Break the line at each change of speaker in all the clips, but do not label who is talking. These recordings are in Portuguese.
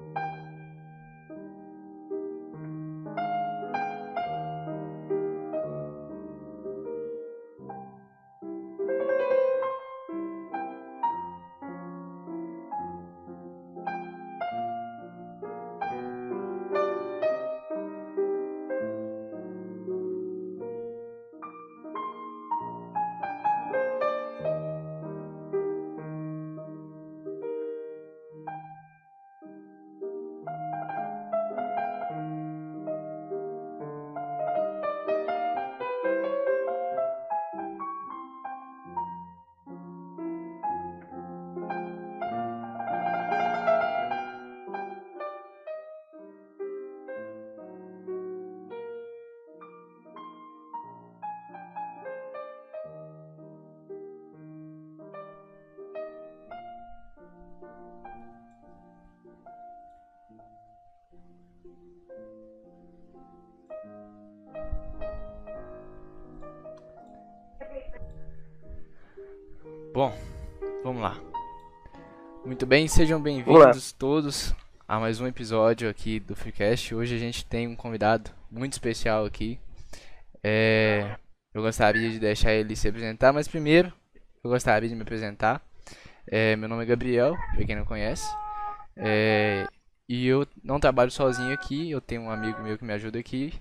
Bom, Muito bem, sejam bem-vindos todos a mais um episódio aqui do Freecast. Hoje a gente tem um convidado muito especial aqui. É, eu gostaria de deixar ele se apresentar, mas primeiro eu gostaria de me apresentar. É, meu nome é Gabriel, para quem não conhece. É, e eu não trabalho sozinho aqui, eu tenho um amigo meu que me ajuda aqui.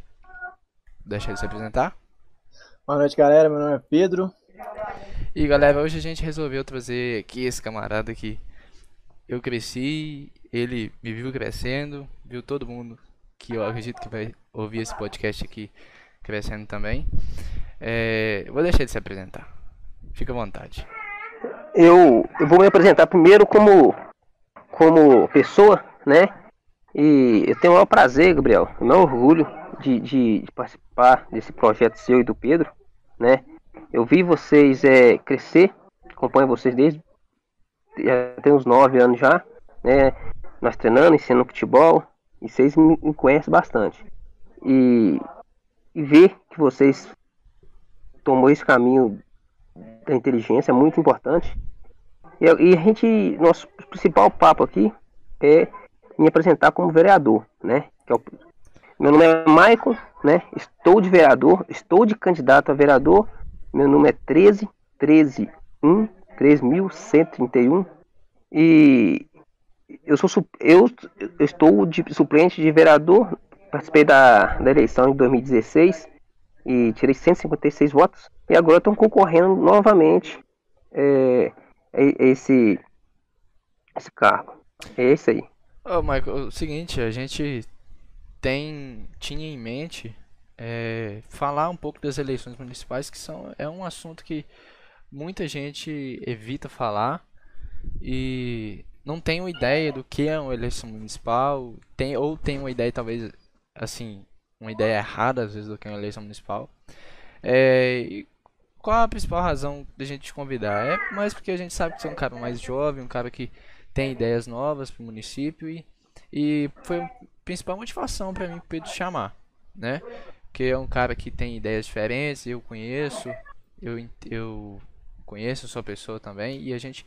Vou deixar ele se apresentar.
Boa noite, galera. Meu nome é Pedro.
E galera, hoje a gente resolveu trazer aqui esse camarada que eu cresci, ele me viu crescendo, viu todo mundo que eu acredito que vai ouvir esse podcast aqui crescendo também. É, vou deixar ele se apresentar. Fica à vontade.
Eu, eu vou me apresentar primeiro como, como pessoa, né? E eu tenho o maior prazer, Gabriel, o maior orgulho de, de, de participar desse projeto seu e do Pedro, né? Eu vi vocês é, crescer, acompanho vocês desde já tem uns nove anos já, né? Nós treinando, ensinando futebol, e vocês me, me conhecem bastante. E, e ver que vocês tomou esse caminho da inteligência é muito importante. E, e a gente, nosso principal papo aqui é me apresentar como vereador, né? É o, meu nome é Maicon, né? Estou de vereador, estou de candidato a vereador meu número é 13 13 1 3131 e eu sou eu, estou de suplente de vereador, participei da, da eleição em 2016 e tirei 156 votos e agora estão concorrendo novamente é, é, esse esse cargo. É esse aí.
Ô, Michael, o seguinte, a gente tem tinha em mente é, falar um pouco das eleições municipais, que são, é um assunto que muita gente evita falar e não tem uma ideia do que é uma eleição municipal, tem, ou tem uma ideia talvez assim, uma ideia errada às vezes do que é uma eleição municipal. É, qual a principal razão da gente te convidar? É mais porque a gente sabe que você é um cara mais jovem, um cara que tem ideias novas para o município e, e foi a principal motivação para mim Pedro chamar, né? que é um cara que tem ideias diferentes, eu conheço, eu, eu conheço sua pessoa também, e a gente,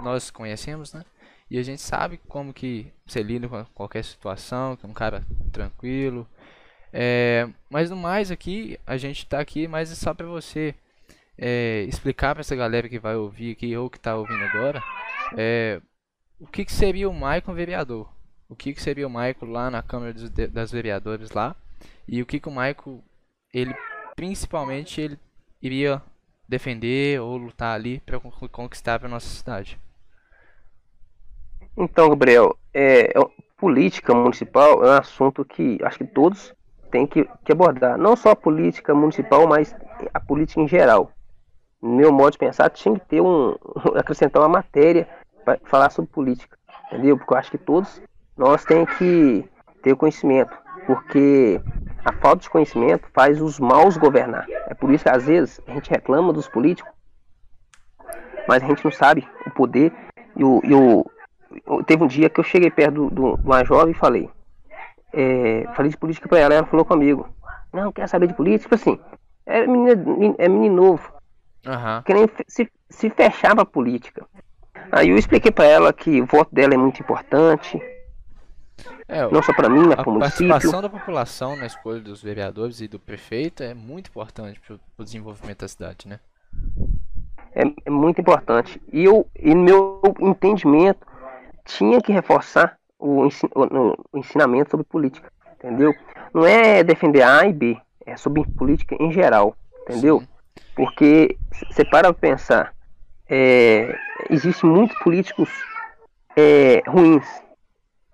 nós conhecemos, né? E a gente sabe como que você lida com qualquer situação, que é um cara tranquilo. É, mas no mais aqui, a gente está aqui mais só para você é, explicar para essa galera que vai ouvir aqui ou que está ouvindo agora é, o que, que seria o Maicon vereador. O que, que seria o Maicon lá na Câmara dos, das Vereadores lá e o que, que o Michael, ele principalmente, ele iria defender ou lutar ali para conquistar para nossa cidade?
Então, Gabriel, é, é, política municipal é um assunto que acho que todos têm que, que, abordar. Não só a política municipal, mas a política em geral. No meu modo de pensar, tinha que ter um. acrescentar uma matéria para falar sobre política. Entendeu? Porque eu acho que todos nós temos que ter conhecimento. Porque a falta de conhecimento faz os maus governar. É por isso que às vezes a gente reclama dos políticos, mas a gente não sabe o poder. E o, e o, teve um dia que eu cheguei perto de uma jovem e falei, é, falei de política para ela, ela falou comigo, não, quer saber de política? Tipo assim, é menino, é menino novo, uhum. querendo se, se fechar pra política. Aí eu expliquei para ela que o voto dela é muito importante,
É,
não só para mim, mas
a
para o município.
participação da população na escolha dos vereadores e do prefeito é muito importante para o desenvolvimento da cidade, né?
É, é muito importante. E eu, e no meu entendimento, tinha que reforçar o, ensin, o, o ensinamento sobre política, entendeu? Não é defender A e B, é sobre política em geral, entendeu?
Sim.
Porque você para pensar, é, existe muitos políticos é, ruins,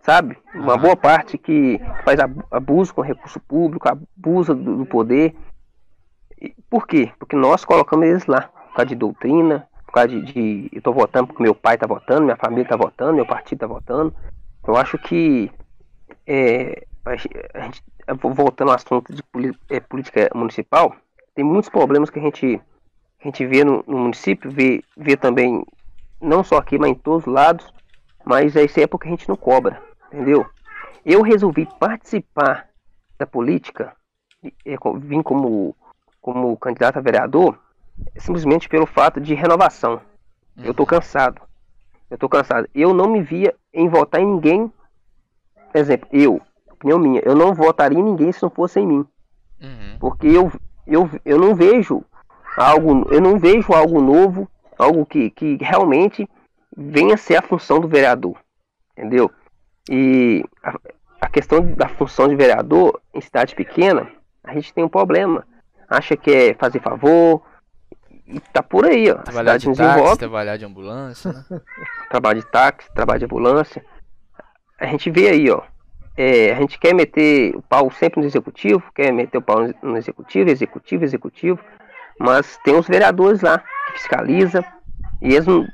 sabe? Uma boa parte que faz ab- abuso com recurso público, abusa do, poder. E Por quê? Porque nós colocamos eles lá, por causa de doutrina, por causa de, de eu tô votando porque meu pai tá votando, minha família tá votando, meu partido tá votando. Eu acho que é, a gente, voltando ao assunto de é, política municipal, tem muitos problemas que a gente, a gente vê no, no município, vê, vê também, não só aqui, mas em todos os lados, mas isso é porque a gente não cobra, entendeu? Eu resolvi participar da política, e- e co- vim como, como candidato a vereador, simplesmente pelo fato de renovação. Eu tô cansado. Eu tô cansado. Eu não me via em votar em ninguém. Por exemplo, eu, opinião minha, eu não votaria em ninguém se não fosse em mim.
Uhum.
Porque eu, eu, eu não vejo algo, eu não vejo algo novo, algo que, que realmente venha ser a função do vereador. Entendeu? E a, a questão da função de vereador em cidade pequena, a gente tem um problema. Acha que é fazer favor. E tá por aí, ó. A
Trabalhar
cidade
de táxi, trabalhar de ambulância, né?
trabalho de táxi, trabalho de ambulância. A gente vê aí, ó. é, a gente quer meter o pau sempre no executivo, quer meter o pau no- no executivo, executivo, executivo, mas tem os vereadores lá que fiscaliza e eles não.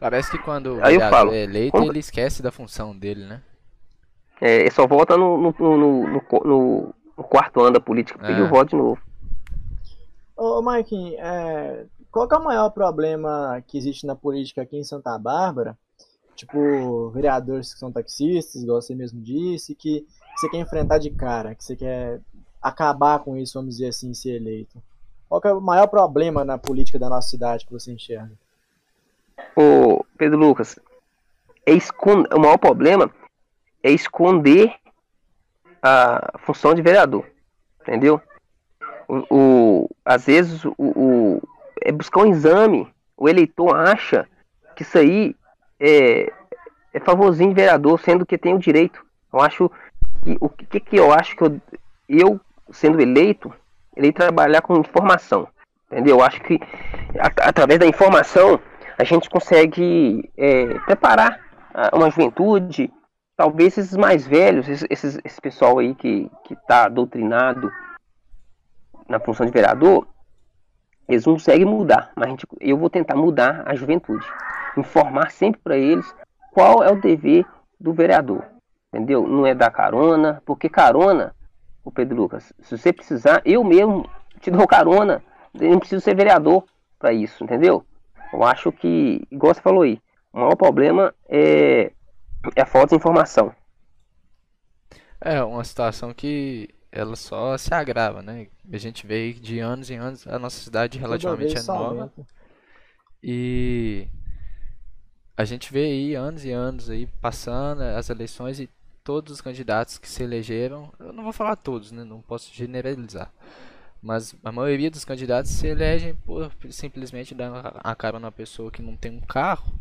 Parece que quando o
Aí eu falo,
é eleito, ele esquece da função dele, né?
É, ele só vota no, no, no, no no- no quarto ano da política
É.
o voto de novo.
Ô, ô Mike, é, qual que é o maior problema que existe na política aqui em Santa Bárbara? Tipo, vereadores que são taxistas, igual você mesmo disse, que você quer enfrentar de cara, que você quer acabar com isso, vamos dizer assim, ser eleito. Qual que é o maior problema na política da nossa cidade que você enxerga?
Ô, Pedro Lucas, é escon- o maior problema é esconder a função de vereador, entendeu? O, o- às vezes o, o- é buscar um exame, o eleitor acha que isso aí é, é favorzinho de vereador, sendo que tem o direito. Eu acho que o que, que eu acho que eu, eu sendo eleito, ele trabalhar com informação, entendeu? Eu acho que at- através da informação a gente consegue é, preparar ah, uma juventude, talvez esses mais velhos, esses, esse pessoal aí que está doutrinado na função de vereador, eles não conseguem mudar, mas gente, eu vou tentar mudar a juventude, informar sempre para eles qual é o dever do vereador, entendeu? Não é dar carona, porque carona, o Pedro Lucas, se você precisar, eu mesmo te dou carona, eu não preciso ser vereador para isso, entendeu? Eu acho que, igual você falou aí, o maior problema é, é a falta de informação.
É uma situação que ela só se agrava, né? A gente vê aí de anos em anos a nossa cidade relativamente é nova e a gente vê aí anos e anos aí passando as eleições e todos os candidatos que se elegeram, eu não vou falar todos, né? Não posso generalizar. Mas a maioria dos candidatos se elegem por simplesmente dar a cara numa pessoa que não tem um carro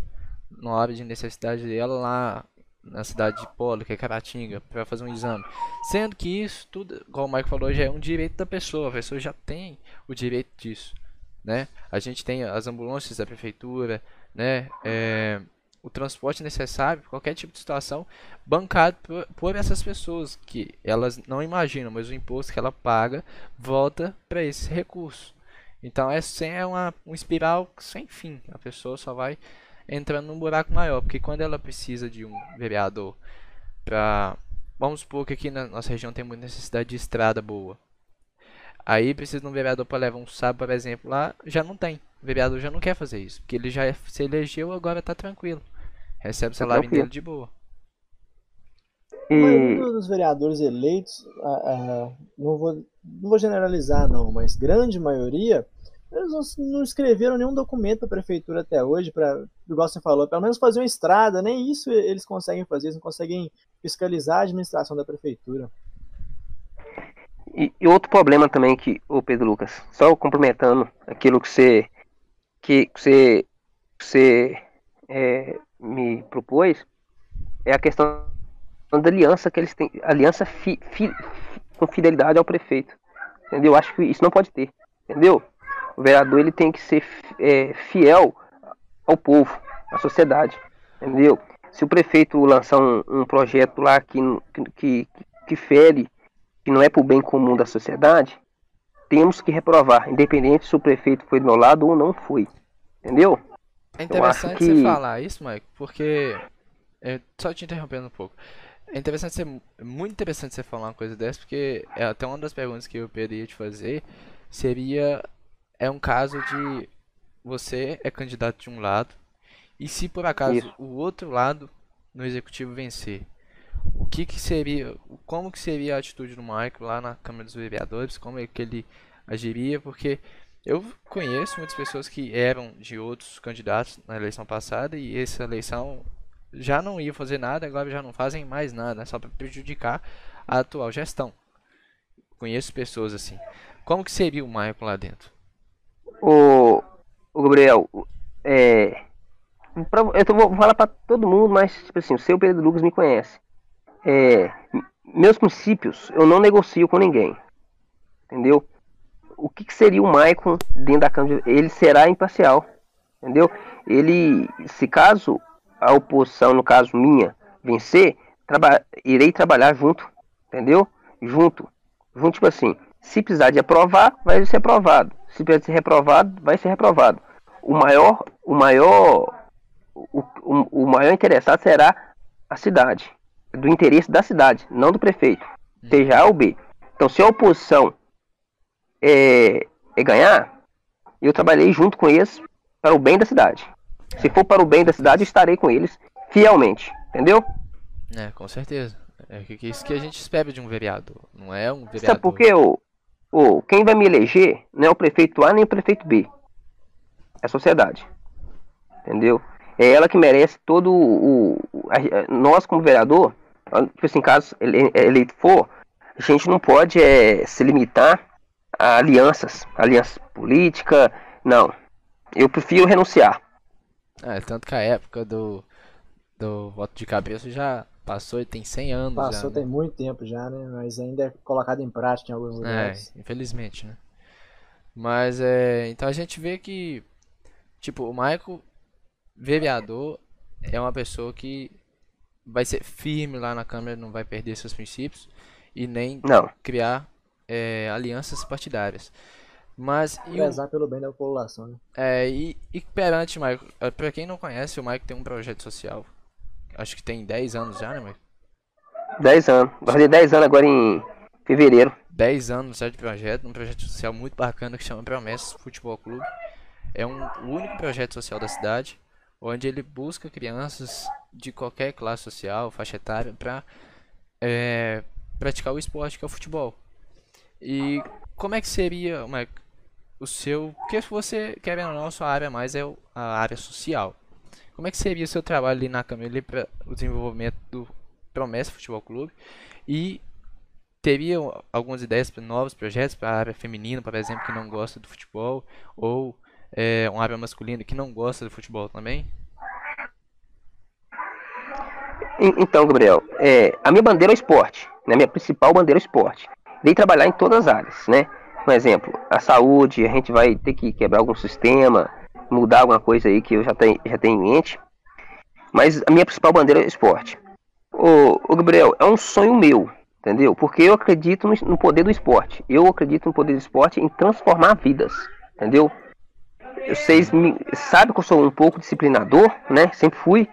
na hora de necessidade dela lá na cidade de Polo, que é Caratinga, para fazer um exame. Sendo que isso tudo, igual o Mike falou, já é um direito da pessoa, a pessoa já tem o direito disso, né? A gente tem as ambulâncias da prefeitura, né? É, o transporte necessário qualquer tipo de situação bancado por, por essas pessoas que elas não imaginam, mas o imposto que ela paga volta para esse recurso. Então é é uma um espiral sem fim. A pessoa só vai entrando num buraco maior, porque quando ela precisa de um vereador para vamos supor que aqui na nossa região tem muita necessidade de estrada boa. Aí precisa de um vereador para levar um sábado, por exemplo, lá já não tem. O vereador já não quer fazer isso, porque ele já é, se elegeu, agora tá tranquilo. Recebe o salário
tranquilo.
dele de boa.
A maioria
E
dos vereadores eleitos, ah, ah, não, vou, não vou generalizar não, mas grande maioria Eles não, escreveram nenhum documento para a prefeitura até hoje, para, igual você falou, pelo menos fazer uma estrada, nem isso eles conseguem fazer, eles não conseguem fiscalizar a administração da prefeitura.
E, e outro problema também que, o Pedro Lucas, só complementando aquilo que você, que você, você é, me propôs, é a questão da aliança que eles têm, aliança fi, fi, com fidelidade ao prefeito. Entendeu? Acho que isso não pode ter. Entendeu? O vereador ele tem que ser é, fiel ao povo, à sociedade. Entendeu? Se o prefeito lançar um, um projeto lá que, que, que fere, que não é para o bem comum da sociedade, temos que reprovar, independente se o prefeito foi do meu lado ou não foi. Entendeu?
É interessante que... você falar isso, Mike, porque. É, só te interrompendo um pouco. É interessante ser, muito interessante você falar uma coisa dessa, porque é até uma das perguntas que eu poderia te fazer seria é um caso de você é candidato de um lado e se por acaso Isso. o outro lado no executivo vencer, o que que seria, como que seria a atitude do Michael lá na Câmara dos Vereadores, como é que ele agiria, porque eu conheço muitas pessoas que eram de outros candidatos na eleição passada e essa eleição já não iam fazer nada, agora já não fazem mais nada, só para prejudicar a atual gestão. Conheço pessoas assim. Como que seria o Michael lá dentro?
O, o Gabriel, é, pra, eu tô, vou falar para todo mundo, mas tipo assim, o seu Pedro Lucas me conhece. É, meus princípios eu não negocio com ninguém, entendeu? O que, que seria o Maicon dentro da Câmara? Ele será imparcial, entendeu? Ele, se caso a oposição, no caso minha, vencer, traba irei trabalhar junto, entendeu? Junto. Junto, tipo assim, se precisar de aprovar, vai ser aprovado. Se precisar de ser reprovado, vai ser reprovado. O maior, o maior, o, o, o maior interessado será a cidade, do interesse da cidade, não do prefeito, seja A ou B. Então, se a oposição é, é ganhar, eu trabalhei junto com eles para o bem da cidade. Se for para o bem da cidade, estarei com eles fielmente. Entendeu?
É, com certeza. É isso que a gente espera de um vereador. Não é um vereador.
Sabe por quê? O, o, quem vai me eleger não é o prefeito A nem o prefeito B. É a sociedade. Entendeu? É ela que merece todo o. o a, nós, como vereador, tipo assim, caso eleito for, a gente não pode é, se limitar alianças, aliança política. Não. Eu prefiro renunciar.
É, tanto que a época do, do voto de cabeça já passou e tem 100 anos.
Passou
já,
tem né? muito tempo já, né? Mas ainda é colocado em prática em alguns é, lugares.
É, infelizmente, né? Mas é. Então a gente vê que. Tipo, o Michael, vereador, é uma pessoa que vai ser firme lá na Câmara, não vai perder seus princípios e nem
não.
criar é, alianças partidárias. Mas.
Prezar pelo bem da população, né?
É, e, e perante, Maico, é, pra quem não conhece, o Maico tem um projeto social. Acho que tem 10 anos já, né, Maico?
10 anos. Vai fazer 10 anos agora em fevereiro.
10 anos já de projeto, um projeto social muito bacana que chama Promessas Futebol Clube. É um, o único projeto social da cidade, onde ele busca crianças de qualquer classe social, faixa etária, para é, praticar o esporte que é o futebol. E como é que seria, Maico, o seu. Porque você, querendo ou não, a sua área mais é a área social. Como é que seria o seu trabalho ali na Câmara para o desenvolvimento do Promessa Futebol Clube? E teria algumas ideias para novos projetos para a área feminina, por exemplo, que não gosta do futebol, ou é, uma área masculina que não gosta do futebol também?
Então, Gabriel, é, a minha bandeira é o esporte, né? Minha principal bandeira é o esporte. Dei trabalhar em todas as áreas, né? Por exemplo, a saúde, a gente vai ter que quebrar algum sistema, mudar alguma coisa aí que eu já tenho, já tenho em mente. Mas a minha principal bandeira é esporte. O, o Gabriel, é um sonho meu, entendeu? Porque eu acredito no, no, poder do esporte. Eu acredito no poder do esporte em transformar vidas, entendeu? Vocês me, sabem que eu sou um pouco disciplinador, né? Sempre fui.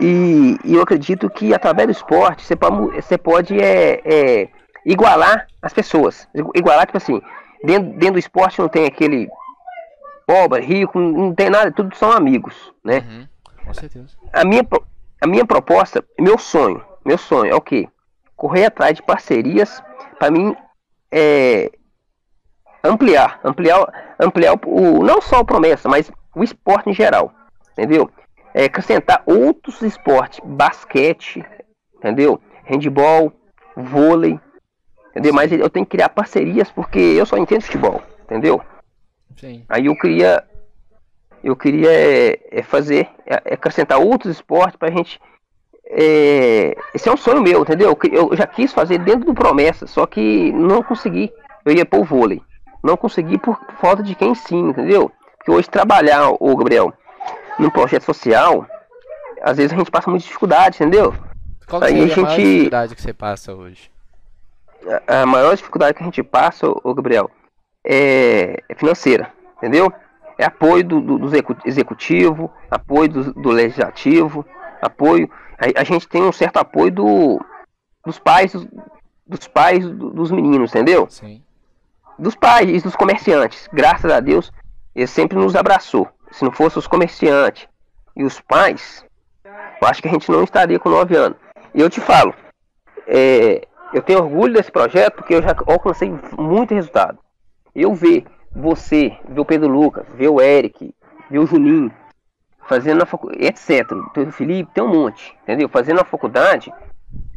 E, e eu acredito que através do esporte você pode, pode é, é, igualar as pessoas. Igualar, tipo assim, dentro, dentro do esporte não tem aquele pobre, rico, não tem nada, tudo são amigos, né?
Uhum, com certeza.
A minha, a minha proposta, meu sonho, meu sonho é o quê? Correr atrás de parcerias para mim é, ampliar, ampliar, ampliar o, não só o promessa, mas o esporte em geral, entendeu? É, acrescentar outros esportes, basquete, entendeu? Handball, vôlei, entendeu? Mas eu tenho que criar parcerias porque eu só entendo futebol, entendeu? Sim. Aí eu queria, eu queria é, fazer, é, acrescentar outros esportes para a gente é, esse é um sonho meu, entendeu? Eu já quis fazer dentro do Promessa, só que não consegui. Eu ia pôr o vôlei. Não consegui por falta de quem ensina, entendeu? Porque hoje trabalhar, o Gabriel, num projeto social, às vezes a gente passa muita dificuldade, entendeu?
Qual Aí a, gente... a maior dificuldade que você passa hoje?
A, maior dificuldade que a gente passa, o Gabriel, é, é financeira, entendeu? É apoio do, do, do executivo, apoio do, do legislativo, apoio. A, a, gente tem um certo apoio do, dos pais, dos, dos pais dos meninos, entendeu? Sim. Dos pais e dos comerciantes. Graças a Deus, ele sempre nos abraçou. Se não fosse os comerciantes e os pais, eu acho que a gente não estaria com 9 anos. E eu te falo, é, eu tenho orgulho desse projeto porque eu já alcancei muito resultado. Eu ver você, ver o Pedro Lucas, ver o Eric, ver o Juninho, fazendo a faculdade, etc. O Felipe tem um monte, entendeu? Fazendo a faculdade,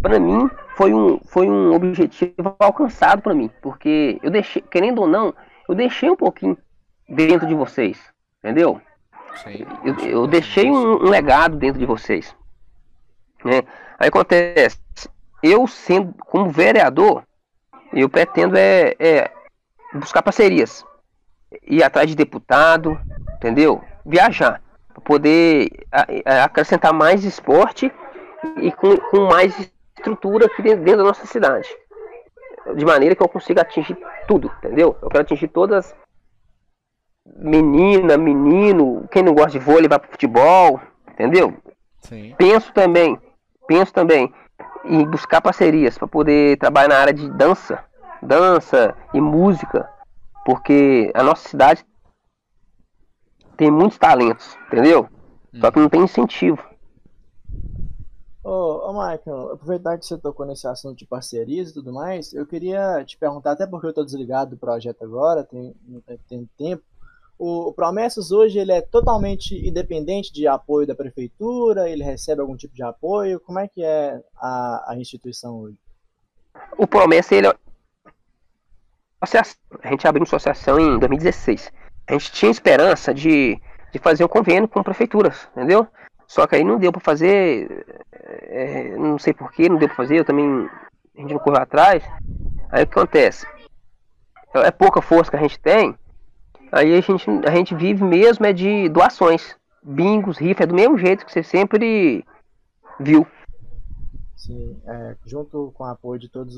para mim foi um, foi um objetivo alcançado para mim, porque eu deixei, querendo ou não, eu deixei um pouquinho dentro de vocês, entendeu? Sim, eu, eu deixei um, um, legado dentro de vocês. Né? Aí acontece, eu sendo como vereador, eu pretendo é, é buscar parcerias, ir atrás de deputado, entendeu? Viajar poder acrescentar mais esporte e com, com mais estrutura aqui dentro, dentro da nossa cidade. De maneira que eu consiga atingir tudo, entendeu? Eu quero atingir todas menina, menino, quem não gosta de vôlei vai pro futebol, entendeu? Sim. Penso também, penso também em buscar parcerias para poder trabalhar na área de dança, dança e música, porque a nossa cidade tem muitos talentos, entendeu? Hum. Só que não tem incentivo.
Ô, ô Michael, aproveitar que você tocou nesse assunto de parcerias e tudo mais, eu queria te perguntar, até porque eu estou desligado do projeto agora, tem, tem tempo. O, Promessas hoje ele é totalmente independente de apoio da prefeitura, ele recebe algum tipo de apoio, como é que é a, a instituição hoje?
O Promessa, ele é... A gente abriu uma associação em 2016 a gente tinha esperança de, de fazer um convênio com prefeituras, entendeu? Só que aí não deu para fazer, é, não sei porquê, não deu para fazer, eu também, a gente não correu atrás. Aí o que acontece? É pouca força que a gente tem, aí a gente, a gente vive mesmo é de doações, bingos, rifa, é do mesmo jeito que você sempre viu.
Sim, é, junto com o apoio de todos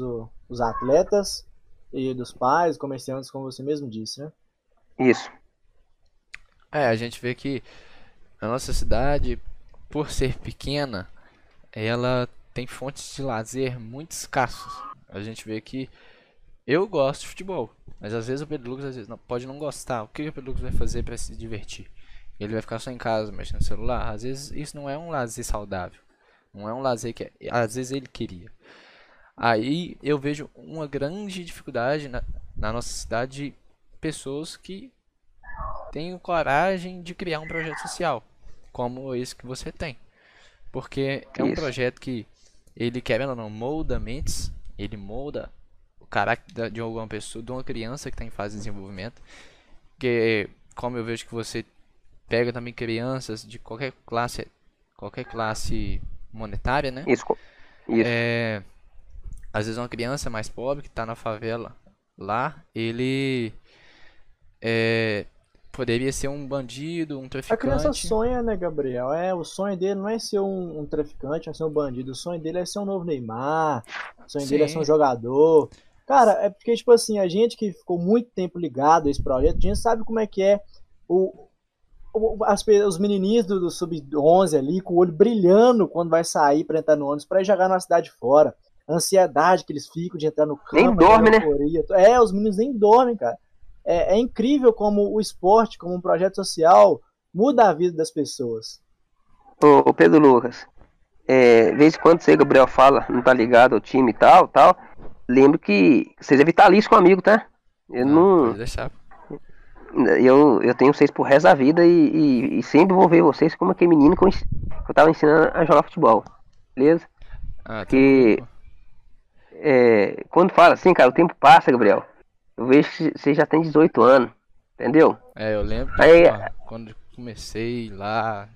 os atletas e dos pais, comerciantes, como você mesmo disse, né?
Isso.
É, a gente vê que a nossa cidade, por ser pequena, ela tem fontes de lazer muito escassos. A gente vê que eu gosto de futebol, mas às vezes o Pedro Lucas às vezes, não, pode não gostar. O que o Pedro Lucas vai fazer para se divertir? Ele vai ficar só em casa mexendo no celular. Às vezes isso não é um lazer saudável. Não é um lazer que às vezes ele queria. Aí eu vejo uma grande dificuldade na, na nossa cidade pessoas que têm coragem de criar um projeto social, como esse que você tem. Porque é um Isso. projeto que ele, querendo ou não, molda mentes, ele molda caráter de alguma pessoa, de uma criança que está em fase de desenvolvimento. Que, como eu vejo que você pega também crianças de qualquer classe, qualquer classe monetária, né?
Isso. Isso.
É, às vezes uma criança mais pobre que está na favela lá, ele é, poderia ser um bandido, um traficante.
A criança sonha, né, Gabriel? É, o sonho dele não é ser um, um traficante, é ser um bandido. O sonho dele é ser um novo Neymar. O sonho Sim. dele é ser um jogador. Cara, é porque, tipo assim, a gente que ficou muito tempo ligado a esse projeto, a gente sabe como é que é o, o as, os menininhos do, do Sub-11 ali, com o olho brilhando quando vai sair para entrar no ônibus, para jogar na cidade fora. A ansiedade que eles ficam de entrar no campo.
Nem dorme, né?
É, os meninos nem dormem, cara é, é incrível como o esporte, como um projeto social, muda a vida das pessoas.
Ô, Pedro Lucas, é, vez em quando você, Gabriel, fala, não tá ligado ao time e tal, tal, lembro que vocês é vitalício com amigo, tá? Eu não.
Deixar.
Eu, eu tenho vocês por resto da vida e, e, e sempre vou ver vocês como aquele menino que eu, ens- que eu tava ensinando a jogar futebol. Beleza?
Ah,
Que-
tranquilo.
É, quando fala assim, cara, o tempo passa, Gabriel. Eu vejo que você já tem 18 anos. Entendeu?
É, eu lembro
Aí-
ó, quando comecei lá.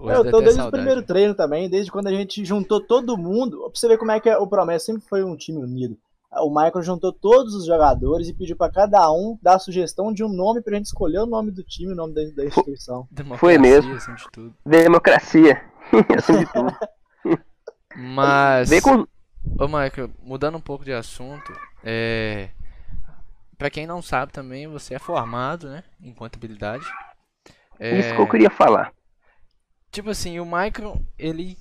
Eu tô desde o primeiro treino também, desde quando a gente juntou todo mundo. Pra você ver como é que é, o Promessa sempre foi um time unido. O Michael juntou todos os jogadores e pediu pra cada um dar a sugestão de um nome pra gente escolher o nome do time, o nome da, da instituição.
Democracia,
Foi mesmo.
acima de tudo.
Democracia. Acima de tudo.
Mas,
Vem com.
ô Michael, mudando um pouco de assunto, é... Pra quem não sabe também, você é formado, né, em contabilidade. É,
Isso que eu queria falar.
Tipo assim, o Michael, ele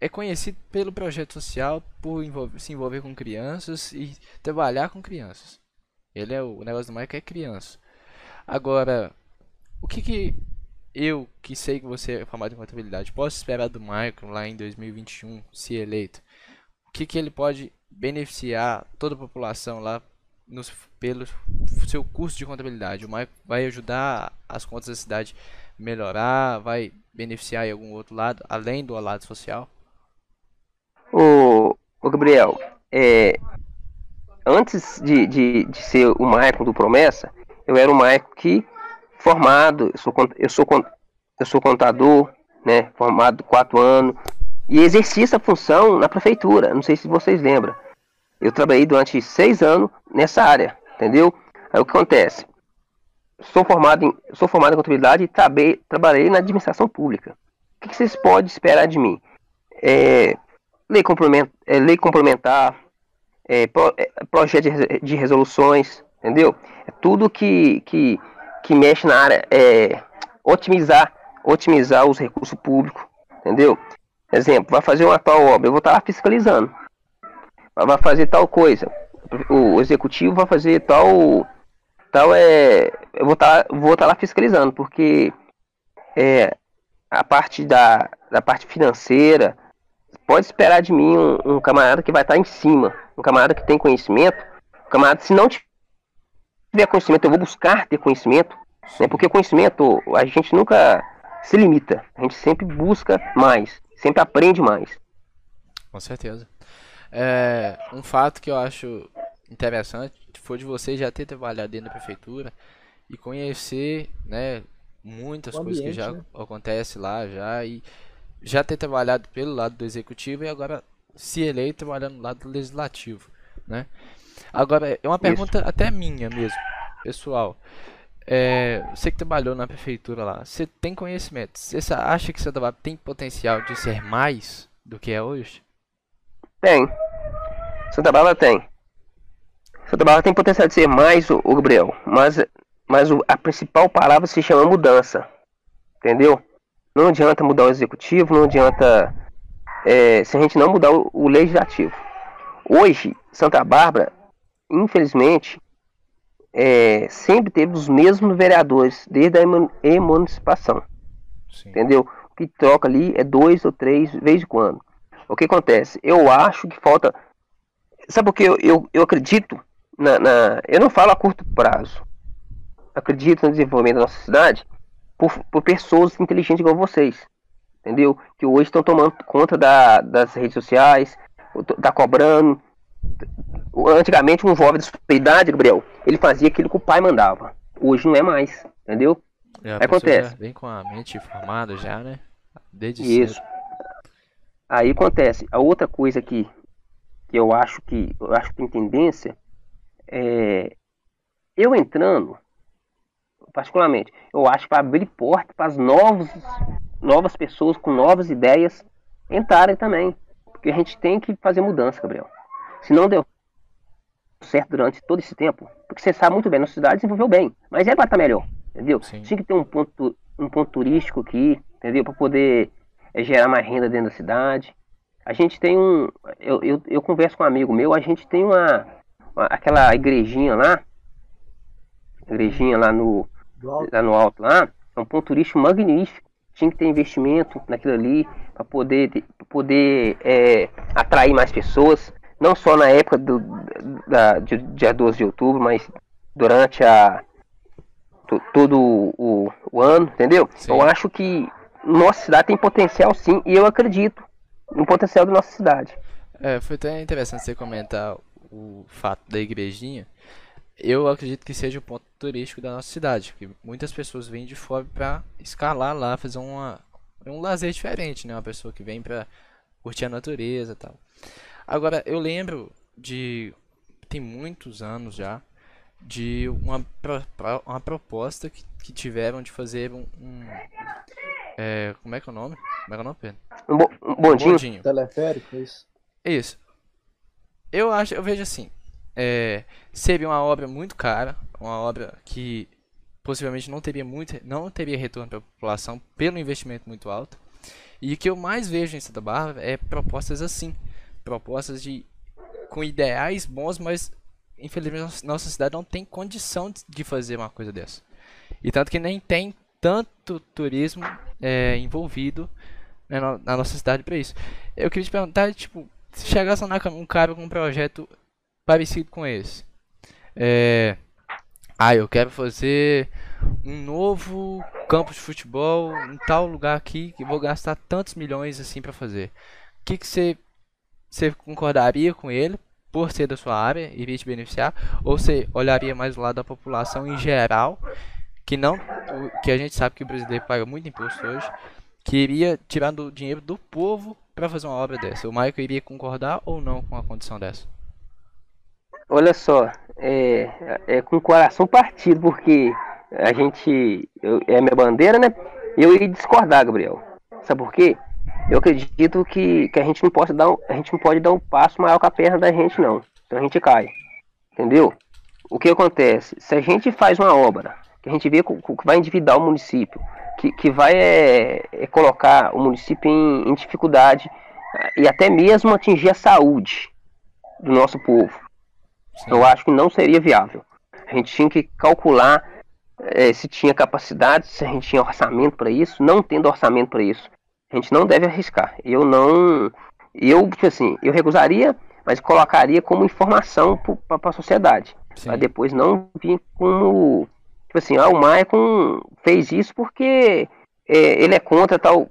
é conhecido pelo projeto social, por envolver- se envolver com crianças e trabalhar com crianças. Ele é o, negócio do Michael é criança. Agora, o que que eu, que sei que você é formado em contabilidade, posso esperar do Michael lá em 2021, se eleito? O que que ele pode beneficiar toda a população lá nos, pelo seu curso de contabilidade? O Michael vai ajudar as contas da cidade melhorar, vai beneficiar em algum outro lado, além do lado social?
Ô Gabriel, é, antes de, de, de ser o Maicon do Promessa, eu era um Maicon que formado, eu sou, eu sou, eu sou contador, né, formado quatro anos, e exerci essa função na prefeitura, não sei se vocês lembram. Eu trabalhei durante seis anos nessa área, entendeu? Aí o que acontece? Sou formado em, sou formado em contabilidade e trabalhei, na administração pública. O que, vocês podem esperar de mim? É, lei, complementar, é, lei complementar, é, pro- é, projeto de, de resoluções, entendeu? É tudo que, que, que mexe na área, é, otimizar, otimizar os recursos públicos, entendeu? Exemplo, vai fazer uma tal obra, eu vou estar lá fiscalizando. Vai fazer tal coisa, o executivo vai fazer tal, tal é, eu vou estar, vou estar lá fiscalizando, porque é, a parte da, da parte financeira, pode esperar de mim um, um camarada que vai estar em cima, um camarada que tem conhecimento, um camarada se não tiver conhecimento, eu vou buscar ter conhecimento, né? Porque conhecimento a gente nunca se limita, a gente sempre busca mais, sempre aprende mais.
Com certeza. É, um fato que eu acho interessante foi de você já ter trabalhado dentro da prefeitura e conhecer, né, muitas
O
coisas que já
né?
acontece lá já e já ter trabalhado pelo lado do executivo e agora se eleito trabalhando no lado do legislativo, né? Agora, é uma pergunta até minha mesmo, pessoal. É, você que trabalhou na prefeitura lá, você tem conhecimento? Você acha que Santa Bárbara tem potencial de ser mais do que é hoje?
Tem. Santa Bárbara tem. Santa Bárbara tem potencial de ser mais, o, Gabriel, mas, mas o- a principal palavra se chama mudança. Entendeu? Não adianta mudar o executivo, não adianta é, se a gente não mudar o, o legislativo. Hoje, Santa Bárbara, infelizmente, é, sempre teve os mesmos vereadores desde a emancipação entendeu? O que troca ali é dois ou três de vez em quando. O que acontece? Eu acho que falta. Sabe por que eu, eu, eu acredito na, na- Eu não falo a curto prazo. Acredito no desenvolvimento da nossa cidade por, por pessoas inteligentes igual vocês. Entendeu? Que hoje estão tomando conta da, das redes sociais, tá cobrando. Antigamente, um jovem de sua idade, Gabriel, ele fazia aquilo que o pai mandava. Hoje não é mais, entendeu?
É,
acontece.
vem com a mente formada já, né? Desde
Isso.
cedo.
Aí acontece. A outra coisa que, que eu acho que eu acho que tem tendência é eu entrando, particularmente, eu acho para abrir porta para as novas novas pessoas com novas ideias entrarem também, porque a gente tem que fazer mudança, Gabriel. Se não deu certo durante todo esse tempo, porque você sabe muito bem, nossa cidade desenvolveu bem, mas é para estar melhor, entendeu?
Sim.
Tinha que ter um ponto um ponto turístico aqui, entendeu? Para poder é, gerar mais renda dentro da cidade. A gente tem um. Eu, eu, eu converso com um amigo meu, a gente tem uma, uma- aquela igrejinha lá. Igrejinha lá no, lá no alto lá. É um ponto turístico magnífico. Tinha que ter investimento naquilo ali para poder, pra poder é, atrair mais pessoas. não só na época do da, de, dia 12 de outubro, mas durante a todo o, o, ano, entendeu? Sim. Eu acho que nossa cidade tem potencial sim, e eu acredito no potencial da nossa cidade.
É, foi até interessante você comentar o fato da igrejinha. Eu acredito que seja o ponto turístico da nossa cidade, porque muitas pessoas vêm de fora para escalar lá, fazer uma, um lazer diferente, né? Uma pessoa que vem para curtir a natureza e tal. Agora, eu lembro de. Tem muitos anos já. De uma, uma proposta que, que tiveram de fazer um. um é, como é que é o nome? Como é que é o nome, Pedro?
Um, bo um bondinho. bondinho.
Teleférico, isso.
Isso. Eu acho, eu vejo assim. É, seria uma obra muito cara, uma obra que possivelmente não teria muito, não teria retorno para a população pelo investimento muito alto. E o que eu mais vejo em Santa Bárbara é propostas assim, propostas de com ideais bons, mas infelizmente nossa cidade não tem condição de fazer uma coisa dessa. E tanto que nem tem tanto turismo é, envolvido né, na nossa cidade para isso. Eu queria te perguntar, tipo, se chegasse um cara com um projeto parecido com esse, é, ah, eu quero fazer um novo campo de futebol em tal lugar aqui que vou gastar tantos milhões assim para fazer. O que que você você concordaria com ele por ser da sua área, iria te beneficiar, ou você olharia mais do lado da população em geral, que não, que a gente sabe que o brasileiro paga muito imposto hoje, que iria tirar do dinheiro do povo para fazer uma obra dessa. O Michael iria concordar ou não com a condição dessa?
Olha só, é, é com o coração partido, porque a gente eu, é minha bandeira, né? Eu iria discordar, Gabriel. Sabe por quê? eu acredito que, que a gente não pode dar a gente não pode dar um passo maior que a perna da gente não. Então a gente cai. Entendeu? O que acontece? Se a gente faz uma obra que a gente vê que vai endividar o município, que, que vai é, é colocar o município em, em dificuldade e até mesmo atingir a saúde do nosso povo, Sim. eu acho que não seria viável. A gente tinha que calcular é, se tinha capacidade, se a gente tinha orçamento para isso. Não tendo orçamento para isso, a gente não deve arriscar. Eu não. Eu, tipo assim, eu recusaria, mas colocaria como informação para a sociedade. Para depois não vir como. Tipo assim, ah, o Maicon fez isso porque é, ele é contra tal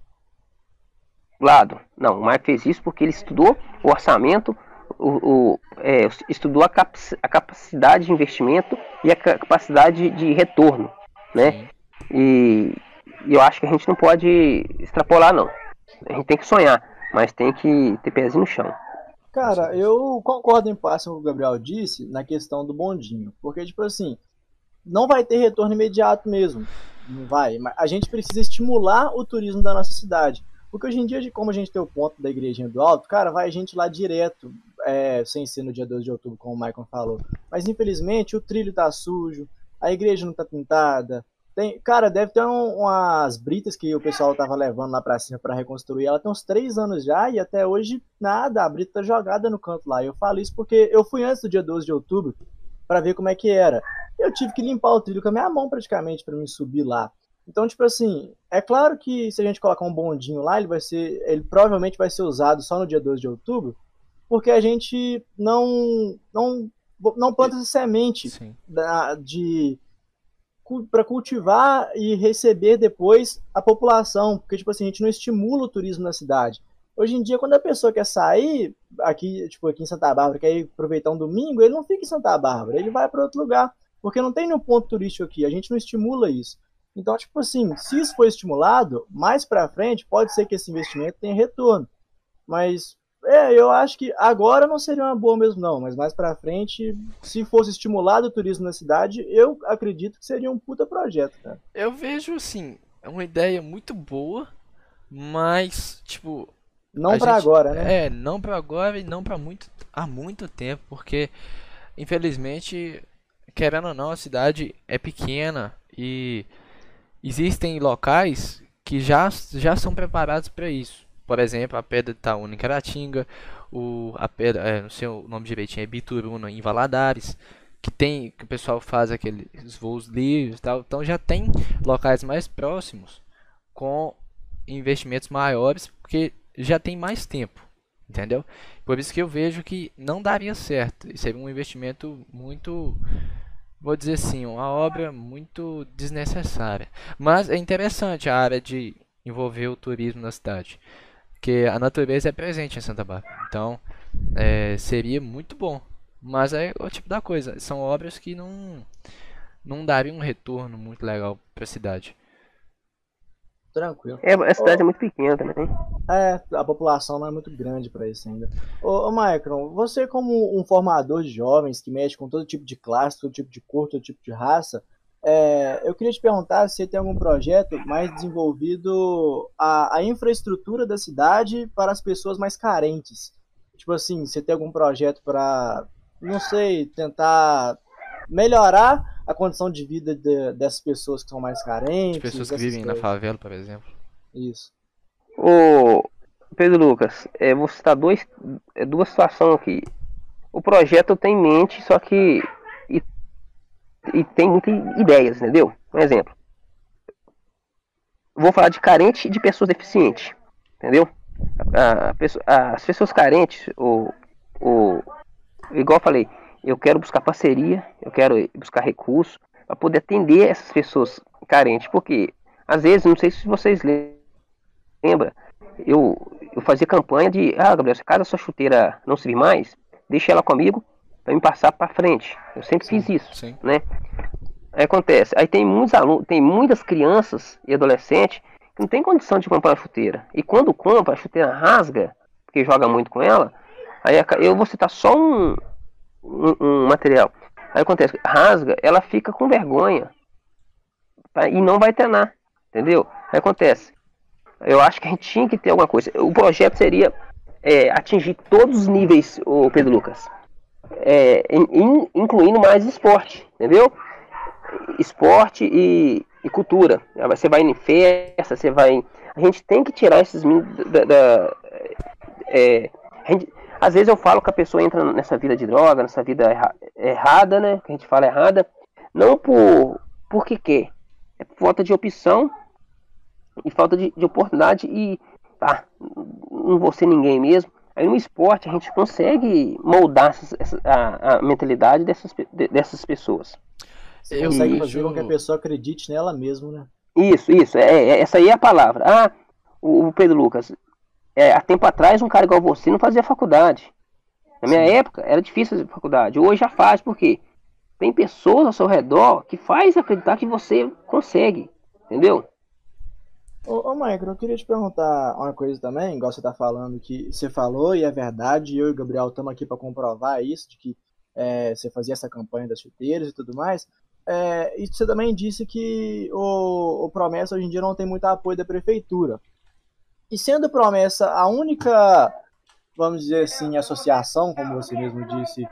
lado. Não, o Maicon fez isso porque ele estudou o orçamento, o, o é, estudou a, cap a, capacidade de investimento e a capacidade de retorno, né? E, e eu acho que a gente não pode extrapolar, não. A gente tem que sonhar, mas tem que ter pezinho no chão.
Cara, eu concordo em parte com o que o Gabriel disse na questão do bondinho. Porque, tipo assim, não vai ter retorno imediato mesmo. Não vai. Mas a gente precisa estimular o turismo da nossa cidade. Porque hoje em dia, como a gente tem o ponto da igrejinha do alto, cara, vai gente lá direto, é, sem ser no dia 12 de outubro, como o Michael falou. Mas infelizmente o trilho tá sujo, a igreja não tá pintada, tem, cara, deve ter um, umas britas que o pessoal tava levando lá pra cima para reconstruir. Ela tem uns três anos já e até hoje nada. A brita tá jogada no canto lá. Eu falo isso porque eu fui antes do dia 12 de outubro para ver como é que era. Eu tive que limpar o trilho com a minha mão praticamente para me subir lá. Então, tipo assim, é claro que se a gente colocar um bondinho lá, ele vai ser, ele provavelmente vai ser usado só no dia 12 de outubro, porque a gente não não não planta essa semente da, de para cultivar e receber depois a população, porque tipo assim, a gente não estimula o turismo na cidade. Hoje em dia, quando a pessoa quer sair aqui, tipo aqui em Santa Bárbara, quer aproveitar um domingo, ele não fica em Santa Bárbara, ele vai para outro lugar, porque não tem nenhum ponto turístico aqui, a gente não estimula isso. Então, tipo assim, se isso for estimulado, mais para frente pode ser que esse investimento tenha retorno. Mas é, eu acho que agora não seria uma boa mesmo, não, mas mais pra frente, se fosse estimulado o turismo na cidade, eu acredito que seria um puta projeto, cara.
Eu vejo, assim, é uma ideia muito boa, mas, tipo.
Não pra gente, agora, né?
É, não pra agora e não pra muito, há muito tempo, porque, infelizmente, querendo ou não, a cidade é pequena e existem locais que já, já são preparados para isso. Por exemplo, a pedra de Itaúna em Caratinga, o, a pedra, é, não sei o nome direitinho, é Bituruna em Valadares, que tem que o pessoal faz aqueles voos livres tal. Então já tem locais mais próximos com investimentos maiores, porque já tem mais tempo. Entendeu? Por isso que eu vejo que não daria certo. Seria um investimento muito, vou dizer assim, uma obra muito desnecessária. Mas é interessante a área de envolver o turismo na cidade. Porque a natureza é presente em Santa Bárbara. Então, é, seria muito bom. Mas é o tipo da coisa. São obras que não, não dariam um retorno muito legal para a cidade.
Tranquilo.
É, a cidade é muito pequena também.
É, a população não é muito grande para isso ainda. Ô, ô você como um formador de jovens que mexe com todo tipo de classe, todo tipo de cor, todo tipo de raça, é, eu queria te perguntar se você tem algum projeto mais desenvolvido a, a infraestrutura da cidade para as pessoas mais carentes. Tipo assim, você tem algum projeto para, não sei, tentar melhorar a condição de vida de, dessas pessoas que são mais carentes.
As pessoas que vivem coisas. na favela, por exemplo.
Isso.
Ô, Pedro Lucas, é, vou citar dois, é, duas situações aqui. O projeto tem em mente, só que. E, e tem muitas ideias, entendeu? Um exemplo. Vou falar de carente e de pessoas deficientes. Entendeu? A, a, a, as pessoas carentes, o, o, igual eu falei, eu quero buscar parceria, eu quero buscar recursos para poder atender essas pessoas carentes, porque às vezes, não sei se vocês lembram, eu, eu fazia campanha de, ah, Gabriel, se caso a sua chuteira não servir mais, deixa ela comigo para me passar para frente. Eu sempre sim, fiz isso, sim. né? Aí acontece, aí tem muitos alunos, tem muitas crianças e adolescentes que não tem condição de comprar a chuteira. E quando compra, a chuteira rasga, porque joga muito com ela, aí eu vou citar só um, um, um material. Aí acontece, rasga, ela fica com vergonha tá? e não vai treinar, entendeu? Aí acontece, eu acho que a gente tinha que ter alguma coisa. O projeto seria é, atingir todos os níveis, o Pedro Lucas, é, in, incluindo mais esporte, entendeu? Esporte e, e, cultura. Você vai em festa, você vai. Em... A gente tem que tirar esses da, da é, gente, às vezes eu falo que a pessoa entra nessa vida de droga, nessa vida erra errada, né? Que a gente fala errada, não por por que quer, é por falta de opção e falta de, de oportunidade e tá, não vou ser ninguém mesmo. Aí no esporte a gente consegue moldar essa, a, a, mentalidade dessas, dessas pessoas.
Você consegue fazer com que a pessoa acredite nela mesma, né?
Isso, isso. É, é, essa aí é a palavra. Ah, o, o Pedro Lucas, é, há tempo atrás, um cara igual você não fazia faculdade. Na minha Sim. época, era difícil fazer faculdade. Hoje já faz, porque tem pessoas ao seu redor que faz acreditar que você consegue. Entendeu?
Ô, ô Michael, eu queria te perguntar uma coisa também, igual você tá falando que você falou e é verdade, eu e o Gabriel estamos aqui para comprovar isso, de que é, você fazia essa campanha das chuteiras e tudo mais. É, e você também disse que o, o Promessa hoje em dia não tem muito apoio da prefeitura. E sendo promessa a única, vamos dizer assim, associação, como você mesmo disse,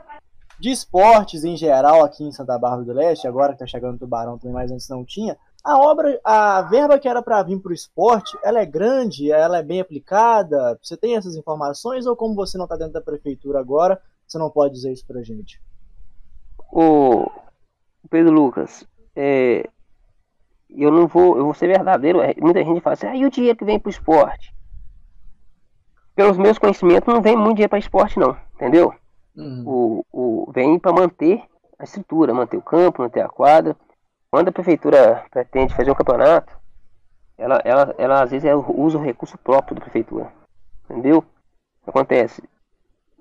de esportes em geral aqui em Santa Bárbara do Leste, agora que está chegando o Tubarão também, mas antes não tinha, a obra, a verba que era para vir para o esporte, ela é grande, ela é bem aplicada. Você tem essas informações ou como você não está dentro da prefeitura agora, você não pode dizer isso para gente?
O Pedro Lucas, é, eu não vou, eu vou ser verdadeiro. É, muita gente fala assim, ah, e o dinheiro que vem para o esporte? Pelos meus conhecimentos, não vem muito dinheiro para esporte, não, entendeu? Uhum. O, o, vem para manter a estrutura, manter o campo, manter a quadra. Quando a prefeitura pretende fazer um campeonato, ela, ela, ela às vezes usa o recurso próprio da prefeitura, entendeu? Acontece.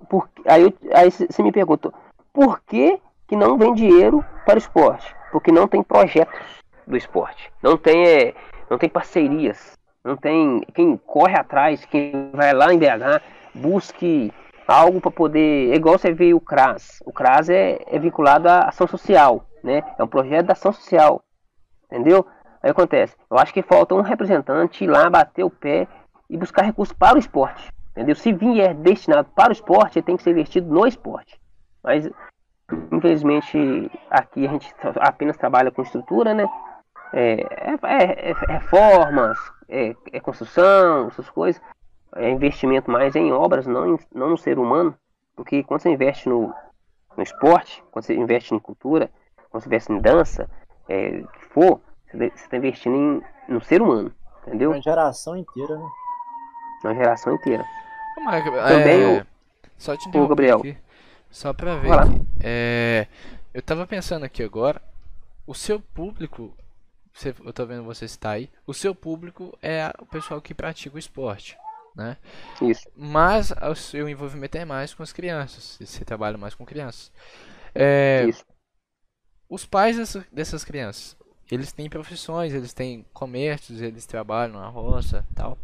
Por, aí, aí você me pergunta, por que, que não vem dinheiro para o esporte? Porque não tem projetos do esporte. Não tem, é, não tem parcerias. Não tem quem corre atrás, quem vai lá em BH, busque algo para poder. É igual você vê o CRAS. O CRAS é, é vinculado à ação social, né? É um projeto da ação social. Entendeu? Aí acontece. Eu acho que falta um representante ir lá bater o pé e buscar recursos para o esporte. Entendeu? Se vier destinado para o esporte, ele tem que ser investido no esporte. Mas infelizmente aqui a gente apenas trabalha com estrutura, né? É, é, é, reformas, é, é, construção, essas coisas. É investimento mais em obras, não, em, não no ser humano. Porque quando você investe no, no esporte, quando você investe em cultura, quando você investe em dança, é, que for, você está investindo em, no ser humano, entendeu?
Uma geração inteira, né?
Uma geração inteira.
Marco,
Também
é,
o-
só te
o
interromper
Gabriel.
aqui, só pra ver aqui. É, eu tava pensando aqui agora, o seu público, eu tô vendo você estar aí, o seu público é o pessoal que pratica o esporte, né?
Isso.
Mas o seu envolvimento é mais com as crianças, você trabalha mais com crianças. É,
Isso.
os pais dessa- dessas crianças, eles têm profissões, eles têm comércios, eles trabalham na roça, tal.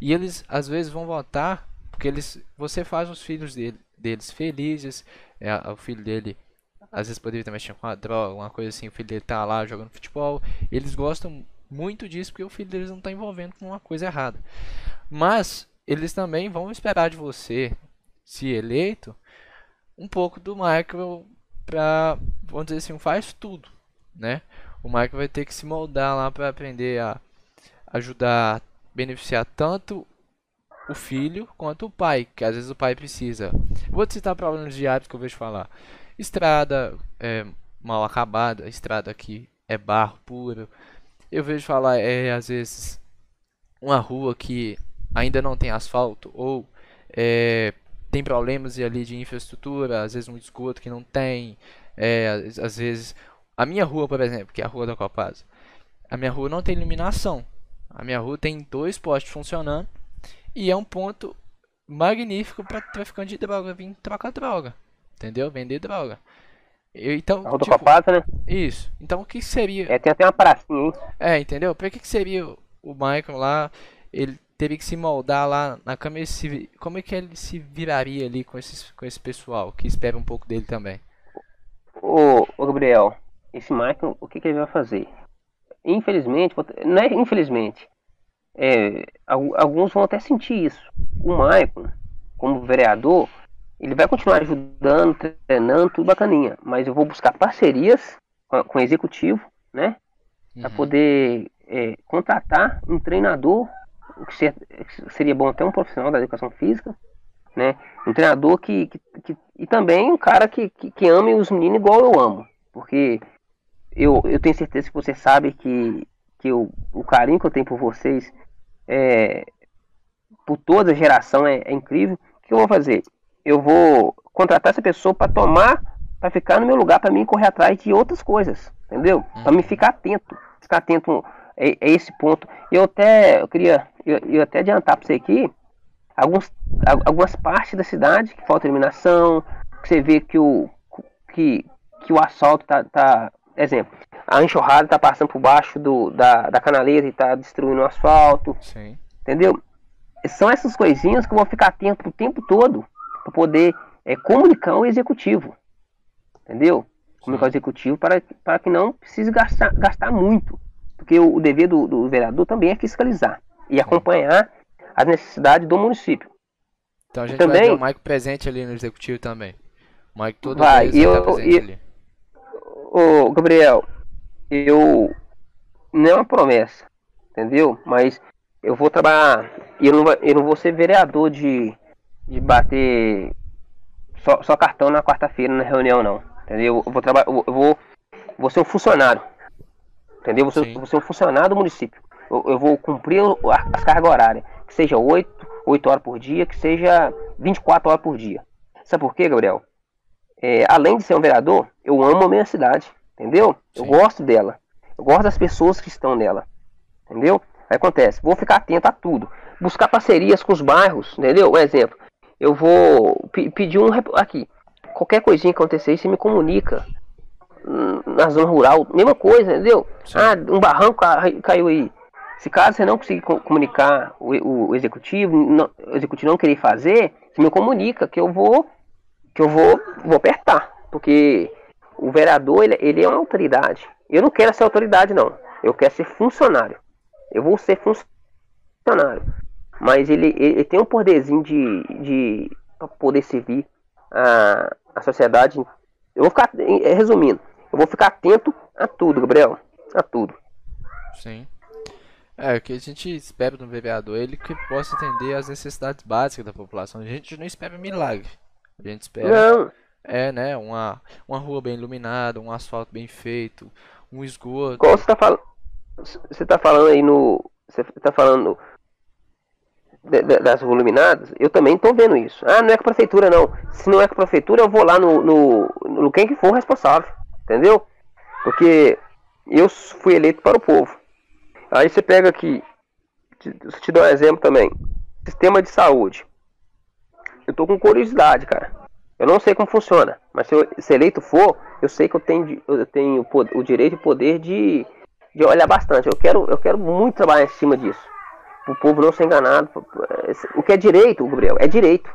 E eles às vezes vão votar porque eles, você faz os filhos dele, deles felizes. É, o filho dele às vezes poderia estar mexendo com a droga, uma coisa assim. O filho dele tá lá jogando futebol. Eles gostam muito disso porque o filho deles não está envolvendo com uma coisa errada. Mas eles também vão esperar de você, se eleito, um pouco do Michael para, vamos dizer assim, faz tudo, né? O Michael vai ter que se moldar lá para aprender a ajudar, beneficiar tanto o filho quanto o pai, que às vezes o pai precisa. Vou te citar problemas diários que eu vejo falar. Estrada é, mal acabada, estrada aqui é barro puro. Eu vejo falar, é, às vezes, uma rua que ainda não tem asfalto ou é, tem problemas ali de infraestrutura, às vezes um esgoto que não tem, é, às vezes a minha rua, por exemplo, que é a rua da Copasa, a minha rua não tem iluminação. A minha rua tem dois postes funcionando e é um ponto magnífico para traficante de droga vir trocar droga, entendeu? Vender droga. Eu, então,
A
tipo,
Copasa, né?
isso. Então o que seria
É, tem até uma pracinha,
é, entendeu? Pra que, que seria o- Michael lá? Ele teria que se moldar lá na câmera. Se, como é que ele se viraria ali com, esses, com esse pessoal que espera um pouco dele também?
Ô, ô Gabriel, esse Michael, o que, que ele vai fazer? Infelizmente, não é infelizmente, é, al- alguns vão até sentir isso. O Michael, como vereador, ele vai continuar ajudando, treinando, tudo bacaninha, mas eu vou buscar parcerias com, o executivo, né? Para
Uhum.
poder é, contratar um treinador, o que ser- seria bom até um profissional da educação física, né? Um treinador que, que, que- e também um cara que, que, que ame os meninos igual eu amo, porque eu, eu tenho certeza que você sabe que, que eu, o carinho que eu tenho por vocês é, por toda a geração é, é incrível. O que eu vou fazer? Eu vou contratar essa pessoa para tomar, para ficar no meu lugar, para mim correr atrás de outras coisas, entendeu? Para me ficar atento, ficar atento a, a esse ponto. Eu até, eu queria, eu, eu até adiantar para você aqui, alguns, al- algumas partes da cidade que falta iluminação, que você vê que o, que, que o asfalto tá, tá, exemplo, a enxurrada tá passando por baixo do, da, da canaleta e tá destruindo o asfalto,
Sim.
entendeu? São essas coisinhas que eu vou ficar atento o tempo todo para poder é, comunicar ao executivo, entendeu? Comunicar ao executivo para, para que não precise gastar, gastar muito, porque o, o dever do, do vereador também é fiscalizar e acompanhar as necessidades do município.
Então a gente
Também-
vai ver o Mike presente ali no executivo também. O Mike todo
Vai,
vez vai estar
eu-
presente
e-
ali.
Ô, Gabriel, eu. Não é uma promessa, entendeu? Mas eu vou trabalhar. Eu não, eu não vou ser vereador de, de bater só, só cartão na quarta-feira na reunião, não. Entendeu? Eu vou trabalhar. Eu vou, vou ser um funcionário. Entendeu? Eu vou ser, eu vou ser um funcionário do município. Eu, eu vou cumprir as cargas horárias. Que seja 8, 8 horas por dia, que seja 24 horas por dia. Sabe por quê, Gabriel? É, além de ser um vereador, eu amo a minha cidade, entendeu? Eu
Sim.
gosto dela. Eu gosto das pessoas que estão nela, entendeu? Aí acontece, vou ficar atento a tudo. Buscar parcerias com os bairros, entendeu? Um exemplo, eu vou pe- pedir um... Aqui, qualquer coisinha que acontecer, você me comunica. Hum, Na zona rural, mesma coisa, entendeu?
Sim.
Ah, um barranco ca- caiu aí. Se caso você não conseguir co- comunicar o, o- o executivo, não- o executivo não querer fazer, você me comunica que eu vou que eu vou, vou apertar. Porque o vereador, ele, ele é uma autoridade. Eu não quero ser autoridade, não. Eu quero ser funcionário. Eu vou ser funcionário. Mas ele, ele, tem um poderzinho de, de poder servir a, a sociedade. Eu vou ficar, eh, resumindo, eu vou ficar atento a tudo, Gabriel. A tudo.
Sim. É, o que a gente espera do vereador é ele que possa atender às necessidades básicas da população. A gente não espera milagre. A gente espera
Não,
é, né, uma, uma rua bem iluminada, um asfalto bem feito, um esgoto.
Igual você tá falando. Você tá falando aí no. Você tá falando das voluminadas, eu também estou vendo isso. Ah, não é com a prefeitura, não. Se não é com a prefeitura, eu vou lá no, no, no quem que for responsável. Entendeu? Porque eu fui eleito para o povo. Aí você pega aqui, te, te dou um exemplo também. Sistema de saúde. Eu tô com curiosidade, cara. Eu não sei como funciona, mas se, eu, se eleito for, eu sei que eu tenho, eu tenho o, o direito e o poder de, de olhar bastante. Eu quero, eu quero muito trabalhar em cima disso. O povo não ser enganado. O que é direito, Gabriel, é direito.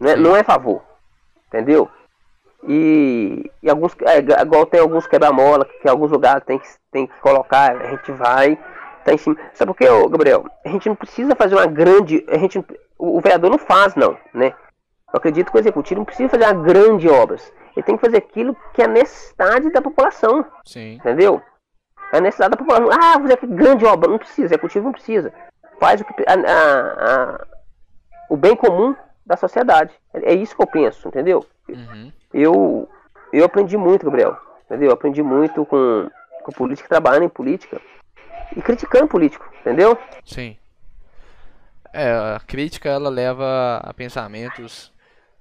Não é, não é favor. Entendeu? E, e alguns, é, igual tem alguns quebra-mola que em alguns lugares tem que, tem que colocar, a gente vai, tá em cima. Sabe por quê, Gabriel? A gente não precisa fazer uma grande. A gente, o, o vereador não faz, não, né? Eu acredito que o executivo não precisa fazer uma grande obras. Ele tem que fazer aquilo que é necessidade da população.
Sim.
Entendeu? É necessidade da população. Ah, fazer grande obra. Não precisa, o executivo não precisa. Faz o, que, a, a, a, o bem comum da sociedade. É isso que eu penso, entendeu? Uhum. Eu, eu aprendi muito, Gabriel. Entendeu? Eu aprendi muito com, com política, trabalhando em política e criticando político, entendeu?
Sim. É, a crítica ela leva a pensamentos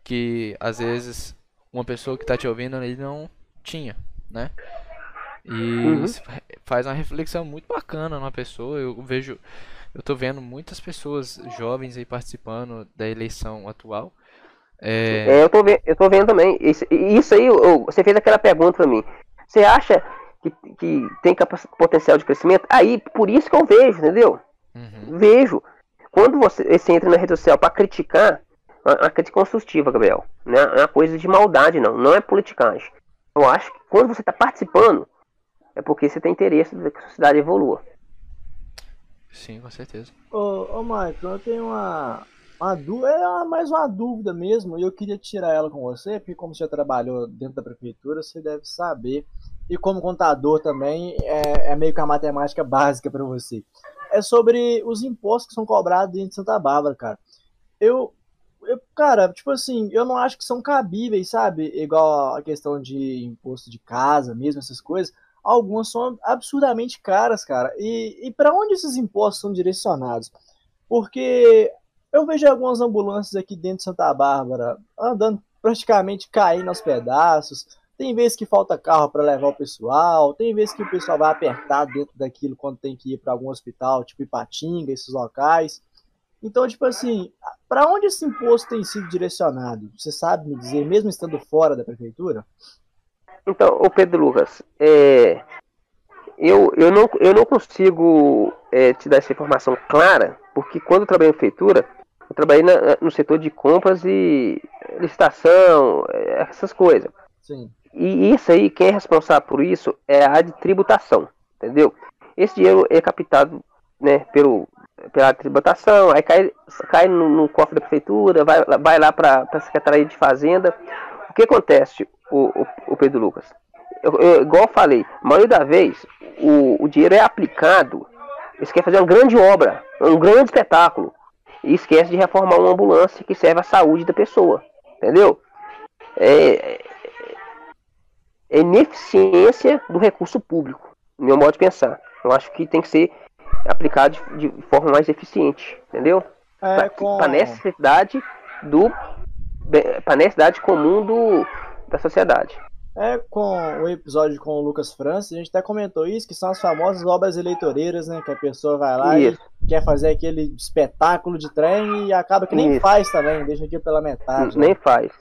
que às vezes uma pessoa que está te ouvindo ele não tinha, né? E uhum. faz uma reflexão muito bacana na pessoa. Eu vejo, eu tô vendo muitas pessoas jovens aí participando da eleição atual.
É... é eu, tô vendo, eu tô vendo também. Isso, isso aí, eu, você fez aquela pergunta para mim. Você acha que, que tem potencial de crescimento? Aí, por isso que eu vejo, entendeu? Uhum. Vejo. Quando você, você entra na rede social para criticar, uma crítica construtiva, Gabriel. Não é uma coisa de maldade, não. Não é politicagem. Eu acho que quando você está participando, é porque você tem interesse de que a sociedade evolua.
Sim, com certeza.
Ô, ô Michael, eu tenho uma, uma dúvida, é mais uma dúvida mesmo, e eu queria tirar ela com você, porque como você já trabalhou dentro da prefeitura, você deve saber. E como contador também, é, é meio que a matemática básica para você. É sobre os impostos que são cobrados dentro de Santa Bárbara, cara. Eu, eu, cara, tipo assim, eu não acho que são cabíveis, sabe? Igual a questão de imposto de casa, mesmo essas coisas. Algumas são absurdamente caras, cara. E, e para onde esses impostos são direcionados? Porque eu vejo algumas ambulâncias aqui dentro de Santa Bárbara andando praticamente caindo aos pedaços. Tem vezes que falta carro para levar o pessoal, tem vezes que o pessoal vai apertado dentro daquilo quando tem que ir para algum hospital, tipo Ipatinga, esses locais. Então, tipo assim, para onde esse imposto tem sido direcionado? Você sabe me dizer, mesmo estando fora da prefeitura?
Então, o Pedro Lucas, é, eu, eu, não, eu não consigo é, te dar essa informação clara, porque quando eu trabalhei em prefeitura, eu trabalhei na, no setor de compras e licitação, é, essas coisas. Sim. E isso aí, quem é responsável por isso é a de tributação, entendeu? Esse dinheiro é captado né, pelo, pela tributação, aí cai, cai no, no cofre da prefeitura, vai, vai lá para a Secretaria de Fazenda. O que acontece, o, o, o Pedro Lucas? Eu, eu, igual eu falei, a maioria da vez o, o dinheiro é aplicado, eles querem fazer uma grande obra, um grande espetáculo, e esquece de reformar uma ambulância que serve à saúde da pessoa, entendeu? É, é ineficiência do recurso público, no meu modo de pensar. Eu acho que tem que ser aplicado de, de forma mais eficiente, entendeu? É, com... Para necessidade do para necessidade comum do, da sociedade.
É, com o episódio com o Lucas França, a gente até comentou isso, que são as famosas obras eleitoreiras, né? Que a pessoa vai lá isso. e quer fazer aquele espetáculo de trem e acaba que nem isso. faz também, deixa aqui pela metade.
Nem né? faz.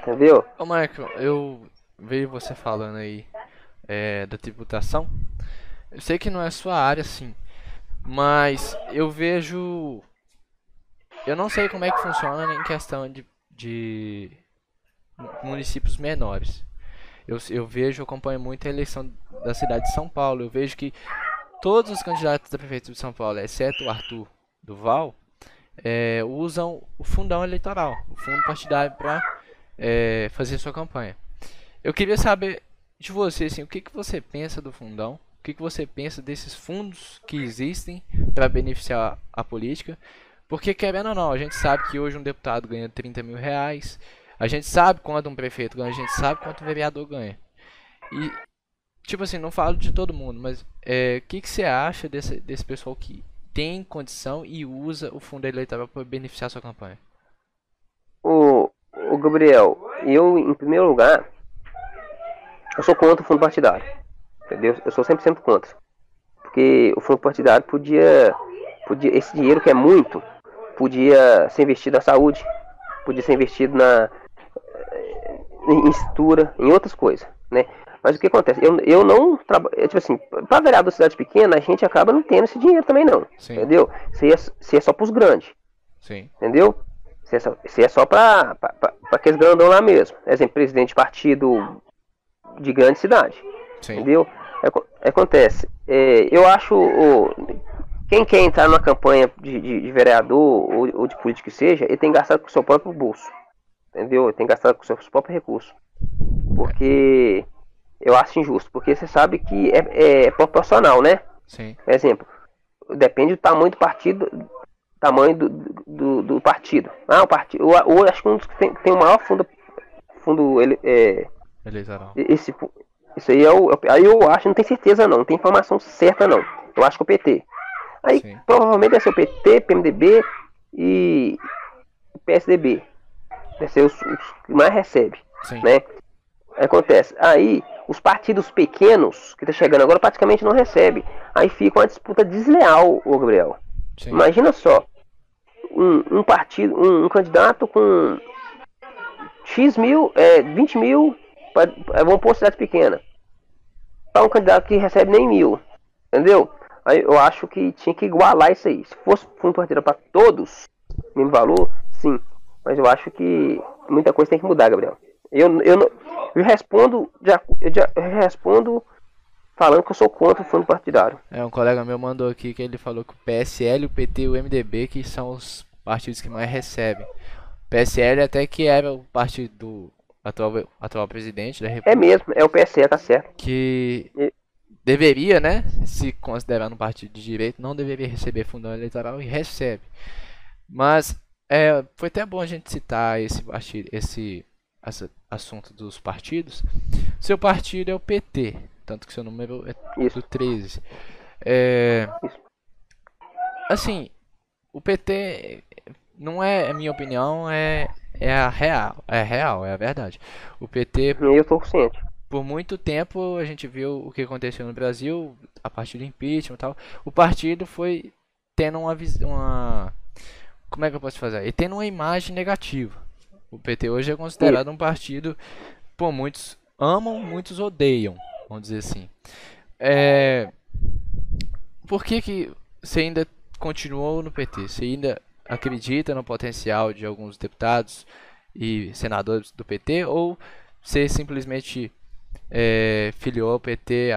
Entendeu?
Ô Michael, eu vejo você falando aí é, da tributação. Eu sei que não é sua área, sim. Mas eu vejo. Eu não sei como é que funciona em questão de, de municípios menores. Eu, eu vejo, acompanho muito a eleição da cidade de São Paulo. Eu vejo que todos os candidatos da prefeitura de São Paulo, exceto o Arthur Duval, é, usam o fundão eleitoral, o fundo partidário, para é, fazer sua campanha. Eu queria saber de você, assim, o que, que você pensa do fundão? O que, que você pensa desses fundos que existem para beneficiar a política? Porque, querendo ou não, a gente sabe que hoje um deputado ganha 30 mil reais, a gente sabe quanto um prefeito ganha, a gente sabe quanto um vereador ganha. E, tipo assim, não falo de todo mundo, mas é, o é, que, que você acha desse, desse pessoal que tem condição e usa o fundo eleitoral para beneficiar sua campanha?
O, o Gabriel, eu, em primeiro lugar, eu sou contra o fundo partidário. Entendeu? Eu sou 100% contra. Porque o fundo partidário podia, podia. Esse dinheiro que é muito, podia ser investido na saúde, podia ser investido na, em estrutura, em outras coisas, né? Mas o que acontece? Eu, eu não trabalho. É, tipo assim, para vereador da cidade pequena, a gente acaba não tendo esse dinheiro também, não. Sim. Entendeu? Se é, se é só pros grandes.
Sim.
Entendeu? Se é só, se é só pra, pra, pra, pra aqueles grandão lá mesmo. Exemplo, presidente de partido de grande cidade. Sim. Entendeu? É, é, acontece. É, eu acho. O, quem quer entrar numa campanha de, de, de vereador ou, ou, de político que seja, ele tem que gastar com o seu próprio bolso. Entendeu? Tem que gastar com seus próprios recursos. Porque eu acho injusto. Porque você sabe que é, é proporcional, né?
Sim.
Por exemplo, depende do tamanho do partido. Tamanho do, do, do partido. Ah, o partido. Ou acho que um dos que tem, tem o maior fundo. Fundo ele, é,
eleitoral.
Esse, isso aí é o. Aí eu acho, não tenho certeza não, não tem informação certa não. Eu acho que é o PT. Aí Sim. provavelmente deve ser o PT, PMDB e PSDB. Deve ser os, os que mais recebe. Sim. Né? Acontece. Aí, os partidos pequenos, que tá chegando agora, praticamente não recebe. Aí fica uma disputa desleal, ô Gabriel. Sim. Imagina só. Um, um partido, um, um, candidato com X mil, é, 20 mil, vamos pôr cidade pequena. Para um candidato que recebe nem mil. Entendeu? Aí eu acho que tinha que igualar isso aí. Se fosse fundo partido para todos, mesmo valor. Mas eu acho que muita coisa tem que mudar, Gabriel. Eu, eu, eu respondo, já, eu, já, eu respondo falando que eu sou contra o fundo partidário.
É, um colega meu mandou aqui que ele falou que o PSL, o PT e o MDB que são os partidos que mais recebem. O PSL até que era o partido do atual, atual presidente da
República. É mesmo, é o PSL, tá certo.
Que e deveria, né, se considerar um partido de direito, não deveria receber fundão eleitoral e recebe. Mas é, foi até bom a gente citar esse esse, esse assunto dos partidos. Seu partido é o PT, tanto que seu número é do 13. É, assim, o PT não é, a minha opinião, é, é a real, é real, é a verdade. O PT.
Tô consciente
por muito tempo a gente viu o que aconteceu no Brasil a partir do impeachment e tal. O partido foi tendo uma uma como é que eu posso fazer? E tendo uma imagem negativa. O PT hoje é considerado um partido, por muitos amam, muitos odeiam, vamos dizer assim. É, por que que você ainda continuou no PT? Você ainda acredita no potencial de alguns deputados e senadores do PT ou você simplesmente é, filiou ao PT,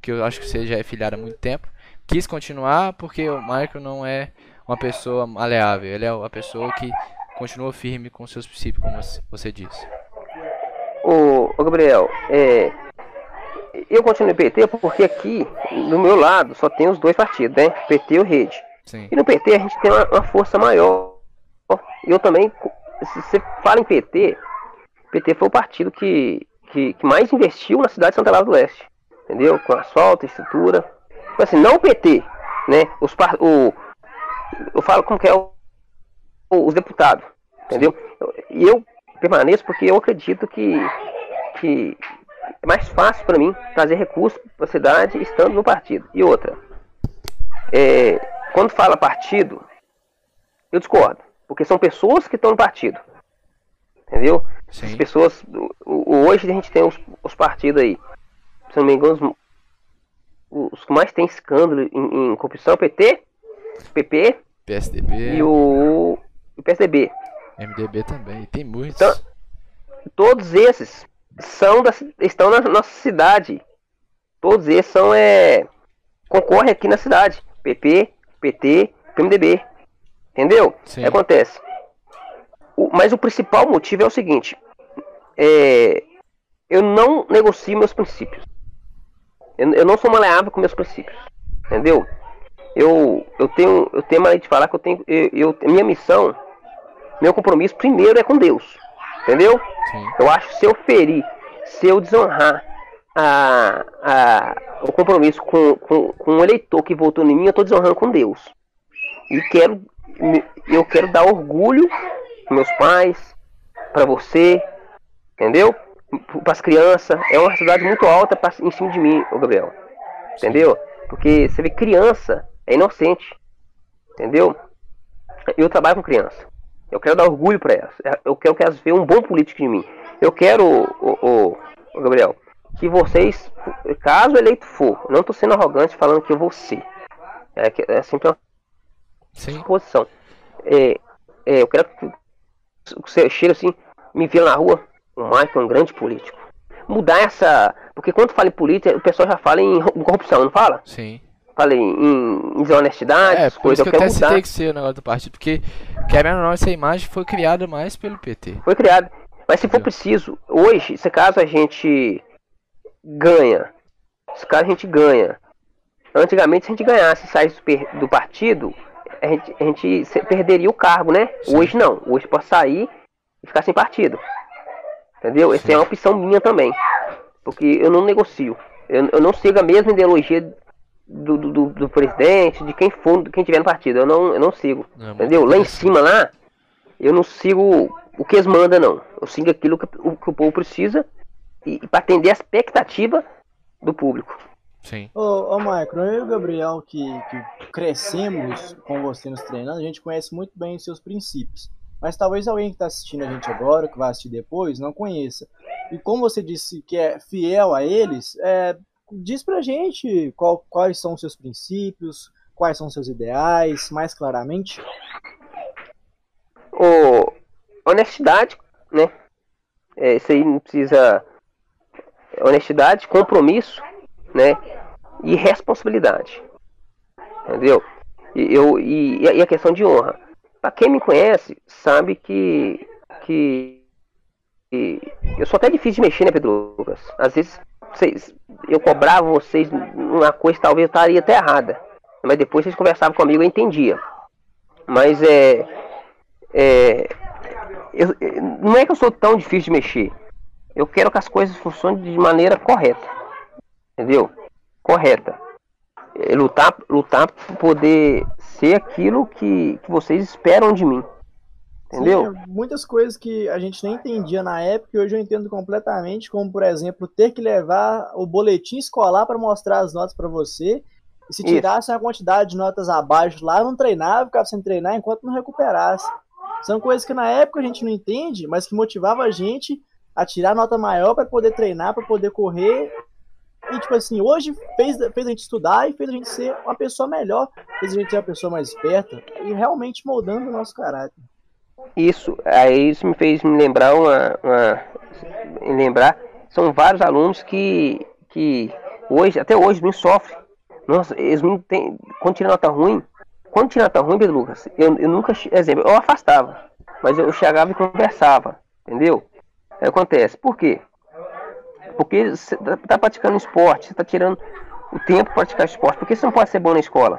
que eu acho que você já é filiado há muito tempo, quis continuar porque o Michael não é uma pessoa maleável, ele é uma pessoa que continua firme com seus princípios, como você disse.
Ô, ô Gabriel, é, eu continuo no PT porque aqui, do meu lado, só tem os dois partidos, né? PT e o Rede. Sim. E no PT a gente tem uma, uma força maior. Eu também, se você fala em PT, PT foi o partido que que, que mais investiu na cidade de Santa Laura do Leste. Entendeu? Com asfalto, estrutura. Tipo assim, não o PT, né? Os, o, eu falo como que é o, os deputados. Entendeu? E eu, eu permaneço porque eu acredito que, que é mais fácil para mim trazer recursos para a cidade estando no partido. E outra, é, quando fala partido, eu discordo, porque são pessoas que estão no partido. Entendeu? Sim. As pessoas. Hoje a gente tem os, os partidos aí. Se não me engano, os, os que mais tem escândalo em, em corrupção é o PT, PP,
PSDB
e o, o PSDB.
MDB também, tem muitos. Então,
todos esses são da, estão na nossa cidade. Todos esses são é concorrem aqui na cidade. PP, PT, PMDB. Entendeu? Sim. Acontece? O, mas o principal motivo é o seguinte: é, eu não negocio meus princípios. Eu, eu, não sou maleável com meus princípios. Entendeu? Eu, eu tenho eu tenho maneira de falar que eu tenho eu, eu, minha missão, meu compromisso primeiro é com Deus. Entendeu? Sim. Eu acho que se eu ferir, se eu desonrar a, a, o compromisso com, com, com um eleitor que votou em mim, eu estou desonrando com Deus. E quero, eu quero dar orgulho para meus pais, para você, entendeu? Para as crianças. É uma cidade muito alta pra, em cima de mim, ô Gabriel. Entendeu? Porque você vê criança é inocente. Entendeu? Eu trabalho com criança. Eu quero dar orgulho para elas. Eu quero que elas vejam um bom político de mim. Eu quero, o, o, Gabriel, que vocês, caso eleito for, não estou sendo arrogante falando que eu vou ser. É, é sempre uma Sim. posição. É, é, eu quero que você chegue assim, me vê na rua, o Michael é um grande político. Mudar essa. Porque quando fala em política, o pessoal já fala em corrupção, não fala?
Sim.
Fala em, desonestidade,
é, coisas. Eu, eu quero mudar. Tem que ser o negócio do partido, porque, querendo ou não, essa imagem foi criada mais pelo PT.
Foi criada. Mas se for preciso, hoje, se caso a gente ganha, se caso a gente ganha, antigamente se a gente ganhasse e saísse do partido, a gente, a gente perderia o cargo, né? Sim. Hoje não, hoje pode sair e ficar sem partido. Entendeu? Essa é uma opção minha também. Porque eu não negocio. Eu, eu não sigo a mesma ideologia do, do, do, presidente, de quem for, de quem tiver no partido. Eu não, eu não sigo. É entendeu? Lá em cima, lá, eu não sigo o que eles mandam, não. Eu sigo aquilo que, o, que o povo precisa e, e para atender a expectativa do público.
Sim. Ô, ô Michael, eu e o Gabriel, que, que crescemos com você nos treinando, a gente conhece muito bem os seus princípios. Mas talvez alguém que está assistindo a gente agora, que vai assistir depois, não conheça. E como você disse que é fiel a eles, é, diz pra gente qual, quais são os seus princípios, quais são os seus ideais, mais claramente.
O, honestidade, né? É, isso aí não precisa. Honestidade, compromisso, né? E responsabilidade. Entendeu? E, eu, e, e a questão de honra. Para quem me conhece, sabe que, que, que, eu sou até difícil de mexer, né, Pedro Lucas? Às vezes vocês, eu cobrava vocês uma coisa talvez eu estaria até errada. Mas depois vocês conversavam comigo eu entendia. Mas é. é eu, não é que eu sou tão difícil de mexer. Eu quero que as coisas funcionem de maneira correta. Entendeu? Correta. É lutar, lutar por poder ser aquilo que, que vocês esperam de mim. Entendeu?
Sim, muitas coisas que a gente nem entendia na época e hoje eu entendo completamente, como por exemplo, ter que levar o boletim escolar para mostrar as notas para você. E se tirasse a quantidade de notas abaixo lá, não treinava, ficava sem treinar enquanto não recuperasse. São coisas que na época a gente não entende, mas que motivava a gente a tirar nota maior para poder treinar, para poder correr e, tipo assim, hoje fez, fez a gente estudar e fez a gente ser uma pessoa melhor, fez a gente ser uma pessoa mais esperta e realmente moldando o nosso caráter.
Isso, aí isso me fez me lembrar uma, uma lembrar, são vários alunos que, que hoje, até hoje, me sofrem. Nossa, eles não têm, quando tira nota ruim, quando tira nota ruim, Pedro Lucas, eu, eu nunca, exemplo, eu afastava, mas eu chegava e conversava, entendeu? Aí acontece, por quê? Porque você está tá praticando esporte, você está tirando o tempo para praticar esporte. Por que você não pode ser bom na escola?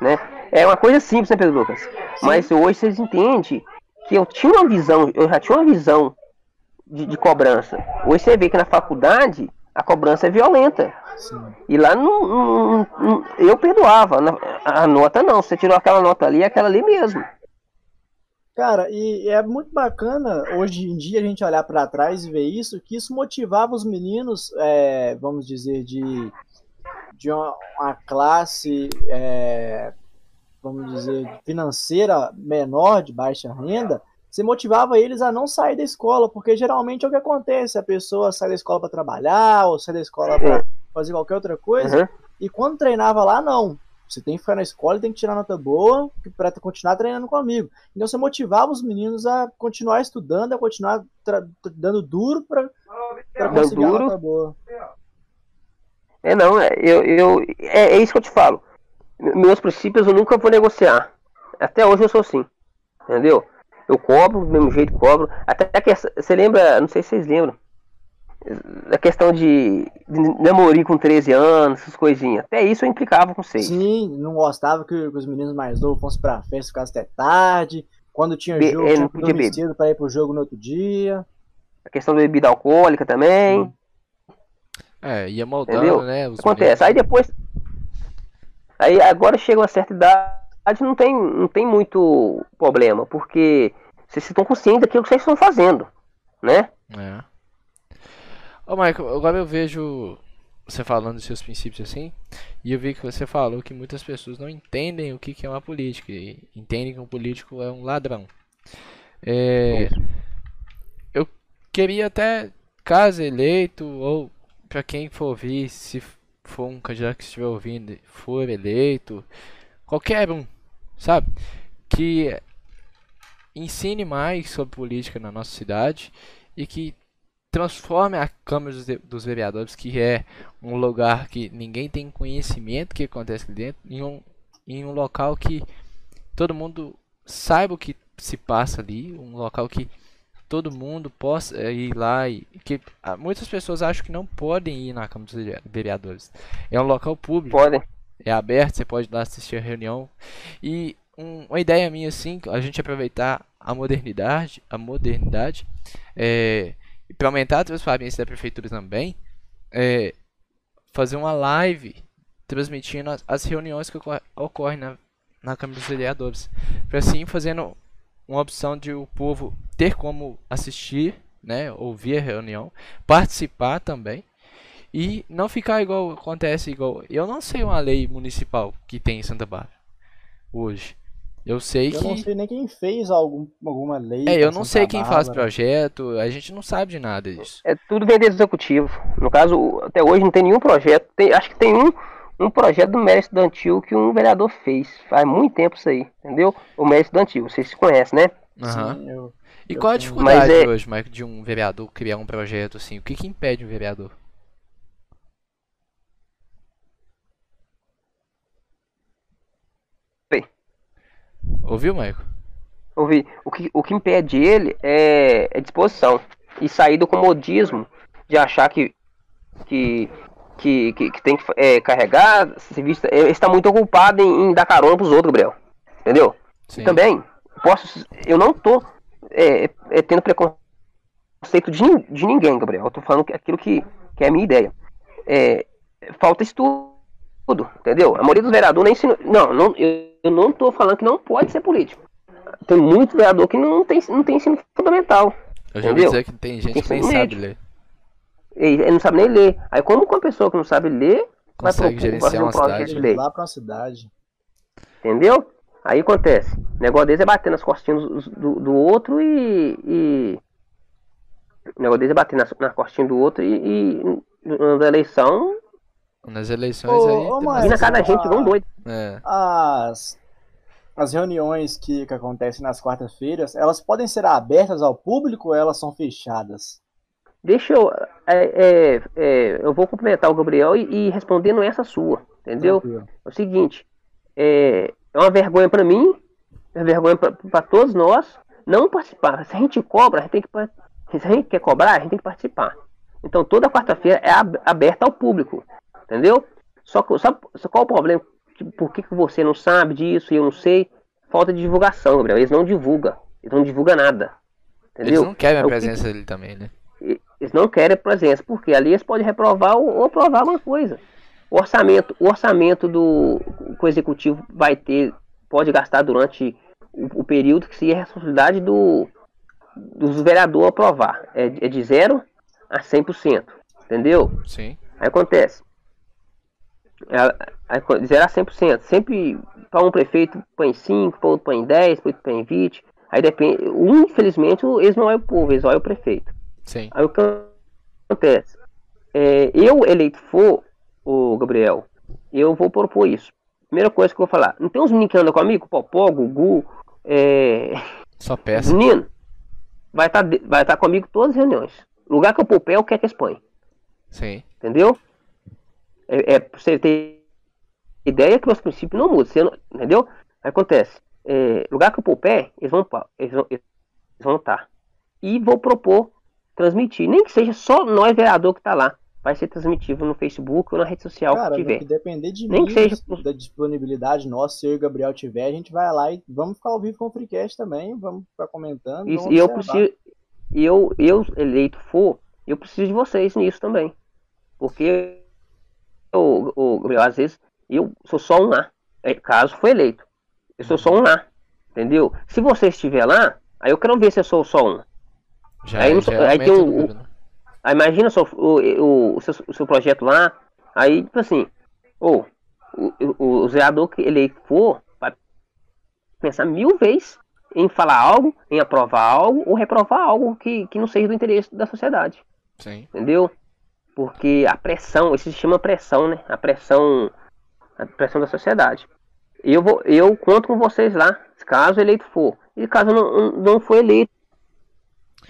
Né? É uma coisa simples, né, Pedro Lucas? Sim. Mas hoje vocês entendem que eu tinha uma visão, eu já tinha uma visão de, de cobrança. Hoje você vê que na faculdade a cobrança é violenta. Sim. E lá não, não, não, eu perdoava. A nota não. Você tirou aquela nota ali, aquela ali mesmo.
Cara, e é muito bacana hoje em dia a gente olhar para trás e ver isso, que isso motivava os meninos, é, vamos dizer, de, de uma, uma classe, é, vamos dizer, financeira menor, de baixa renda, você motivava eles a não sair da escola, porque geralmente é o que acontece, a pessoa sai da escola para trabalhar, ou sai da escola para fazer qualquer outra coisa, uhum. e quando treinava lá, não. Você tem que ficar na escola e tem que tirar nota boa para continuar treinando comigo. Então você motivava os meninos a continuar estudando, a continuar dando duro para conseguir duro. nota boa.
É não, é, eu, eu, é, é isso que eu te falo. Meus princípios eu nunca vou negociar. Até hoje eu sou assim. Entendeu? Eu cobro do mesmo jeito cobro. Até que você lembra, não sei se vocês lembram, a questão de, de namorar com 13 anos, essas coisinhas. Até isso eu implicava com vocês.
Sim, não gostava que, os meninos mais novos fossem pra festa, ficassem até tarde. Quando tinha Be jogo, é, tinha que dormir cedo pra ir pro jogo no outro dia.
A questão da bebida alcoólica também. Sim.
É, ia moldando, Entendeu? né?
Acontece. Aí depois. Aí agora chega uma certa idade, não tem, não tem muito problema, porque vocês estão conscientes daquilo que vocês estão fazendo, né?
É. Ô, Michael, agora eu vejo você falando dos seus princípios assim, e eu vi que você falou que muitas pessoas não entendem o que, que é uma política, e entendem que um político é um ladrão. É, eu queria até, caso eleito, ou para quem for ouvir, se for um candidato que estiver ouvindo, for eleito, qualquer um, sabe? Que ensine mais sobre política na nossa cidade e que transforme a Câmara dos Vereadores, que é um lugar que ninguém tem conhecimento que acontece ali dentro, em um, em um local que todo mundo saiba o que se passa ali, um local que todo mundo possa eh, ir lá e que ah, muitas pessoas acham que não podem ir na Câmara dos Vereadores. É um local público.
Podem.
É aberto, você pode ir lá assistir a reunião. E um, uma ideia minha assim, a gente aproveitar a modernidade, a modernidade, é, e para aumentar a transparência da prefeitura também, é, fazer uma live transmitindo as, as reuniões que ocorrem ocorre na, na Câmara dos Vereadores. Para assim fazendo uma opção de o povo ter como assistir, né, ouvir a reunião, participar também e não ficar igual acontece igual. Eu não sei uma lei municipal que tem em Santa Bárbara hoje. Eu sei
eu
que.
não sei nem quem fez algum, alguma lei.
É, eu não sei
Santa
quem faz
Bárbara.
projeto, a gente não sabe de nada disso.
É tudo vender executivo. No caso, até hoje não tem nenhum projeto. Tem, acho que tem um, um projeto do mérito estudantil que um vereador fez. Faz muito tempo isso aí, entendeu? O mérito estudantil, vocês se conhecem, né?
Aham.
Sim, eu-
E qual a dificuldade
é-
hoje, Michael, de um vereador criar um projeto assim? O que, que impede um vereador?
Oi.
Ouviu, Michael?
Ouvi. O que, o que impede ele é, é disposição. E sair do comodismo de achar que, que, que, que, que tem que é, carregar serviço. Ele está muito ocupado em, em dar carona pros outros, Gabriel. Entendeu?
Sim.
E também, posso, eu não tô é, é, tendo preconceito de, de ninguém, Gabriel. Eu tô falando que- aquilo que, que é a minha ideia. É, falta estudo, entendeu? A maioria dos vereadores nem ensina. Não, não eu, eu não tô falando que não pode ser político. Tem muito vereador que não tem, não tem ensino fundamental.
Eu já ouvi
entendeu?
dizer que tem gente que
Ensino
nem sabe ler.
Ele, ele não sabe nem ler. Aí, como uma pessoa que não sabe ler, vai,
Consegue gerenciar
vai fazer um
uma
projeto
cidade.
de lei.
lá pra uma cidade.
Entendeu? Aí acontece. O negócio deles é bater nas costinhas do, do, outro e, e- O negócio deles é bater nas, na costinha do outro e, e na eleição.
Nas eleições
Ô,
aí.
ô, Mas
E na cara da gente, vão doido.
É.
As, as reuniões que, que acontecem nas quartas-feiras, elas podem ser abertas ao público ou elas são fechadas?
Deixa eu. é, é, é, eu vou complementar o Gabriel e, e respondendo essa sua. Entendeu? É o seguinte, é, é uma vergonha pra mim, é uma vergonha pra- pra todos nós não participar. Se a gente cobra, a gente tem que se a gente quer cobrar, a gente tem que participar. Então toda quarta-feira é ab- aberta ao público, entendeu? Só que sabe, só qual o problema? Por que, que você não sabe disso e eu não sei? Falta de divulgação, Gabriel. Eles não divulgam, eles não divulgam nada, entendeu?
Eles não querem a
É o que-
presença dele também, né?
Eles não querem presença, porque ali eles podem reprovar ou, ou aprovar alguma coisa. O orçamento, o orçamento do que o executivo vai ter, pode gastar durante o, o período que seria a responsabilidade do, dos vereadores aprovar. É, é de 0 a 100%. Entendeu?
Sim.
Aí acontece. É, aí, de 0 a 100%. Sempre para um prefeito põe 5, para outro põe 10, para outro põe 20. Aí depende. Um, infelizmente, eles não é o povo, eles é o prefeito.
Sim.
Aí o que acontece? É, eu eleito for, o Gabriel, eu vou propor isso. Primeira coisa que eu vou falar, não tem uns meninos que andam comigo? Popó, Gugu, é,
Só peça.
menino, vai estar vai tá comigo todas as reuniões. Lugar que eu pôr o pé, eu quero que eles põem.
Sim.
Entendeu? É, é você ter ideia que meus princípios não mudam. Você não, entendeu? Acontece. é, lugar que eu pôr o pé, eles vão estar. Eles vão, eles vão tá. E vou propor transmitir. Nem que seja só nós, vereador, que tá lá. Vai ser transmitido no Facebook ou na rede social
Cara,
que tiver.
que depender de
Nem
mim,
que seja-
da disponibilidade nossa, se eu e o Gabriel tiver, a gente vai lá e vamos ficar ao vivo com o Freecast também, vamos ficar comentando.
Isso,
vamos
e eu preciso. E eu, eu eleito for, eu preciso de vocês nisso também. Porque eu, eu, Gabriel, às vezes eu sou só um A. é, Caso for eleito. Eu sou só um lá. Entendeu? Se você estiver lá, aí eu quero ver se eu sou só um.
Já,
Aí
já
aí tem
o número, né?
Aí imagina só o, o, o seu, o seu projeto lá, aí, tipo assim, ou o, o, o zelador que ele for, vai pensar mil vezes em falar algo, em aprovar algo ou reprovar algo que, que não seja do interesse da sociedade,
Sim.
entendeu? Porque a pressão, isso se chama pressão, né? A pressão, a pressão da sociedade. Eu vou, eu conto com vocês lá, caso eleito for. E caso não, não for eleito,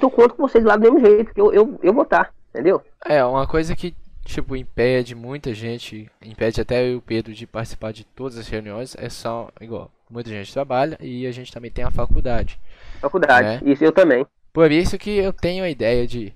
eu conto com vocês lá do mesmo jeito, que eu, eu, eu vou estar, entendeu?
É, uma coisa que, tipo, impede muita gente, impede até eu e o Pedro de participar de todas as reuniões, é só, igual, muita gente trabalha e a gente também tem a faculdade.
Faculdade,
Né?
isso eu também.
Por isso que eu tenho a ideia de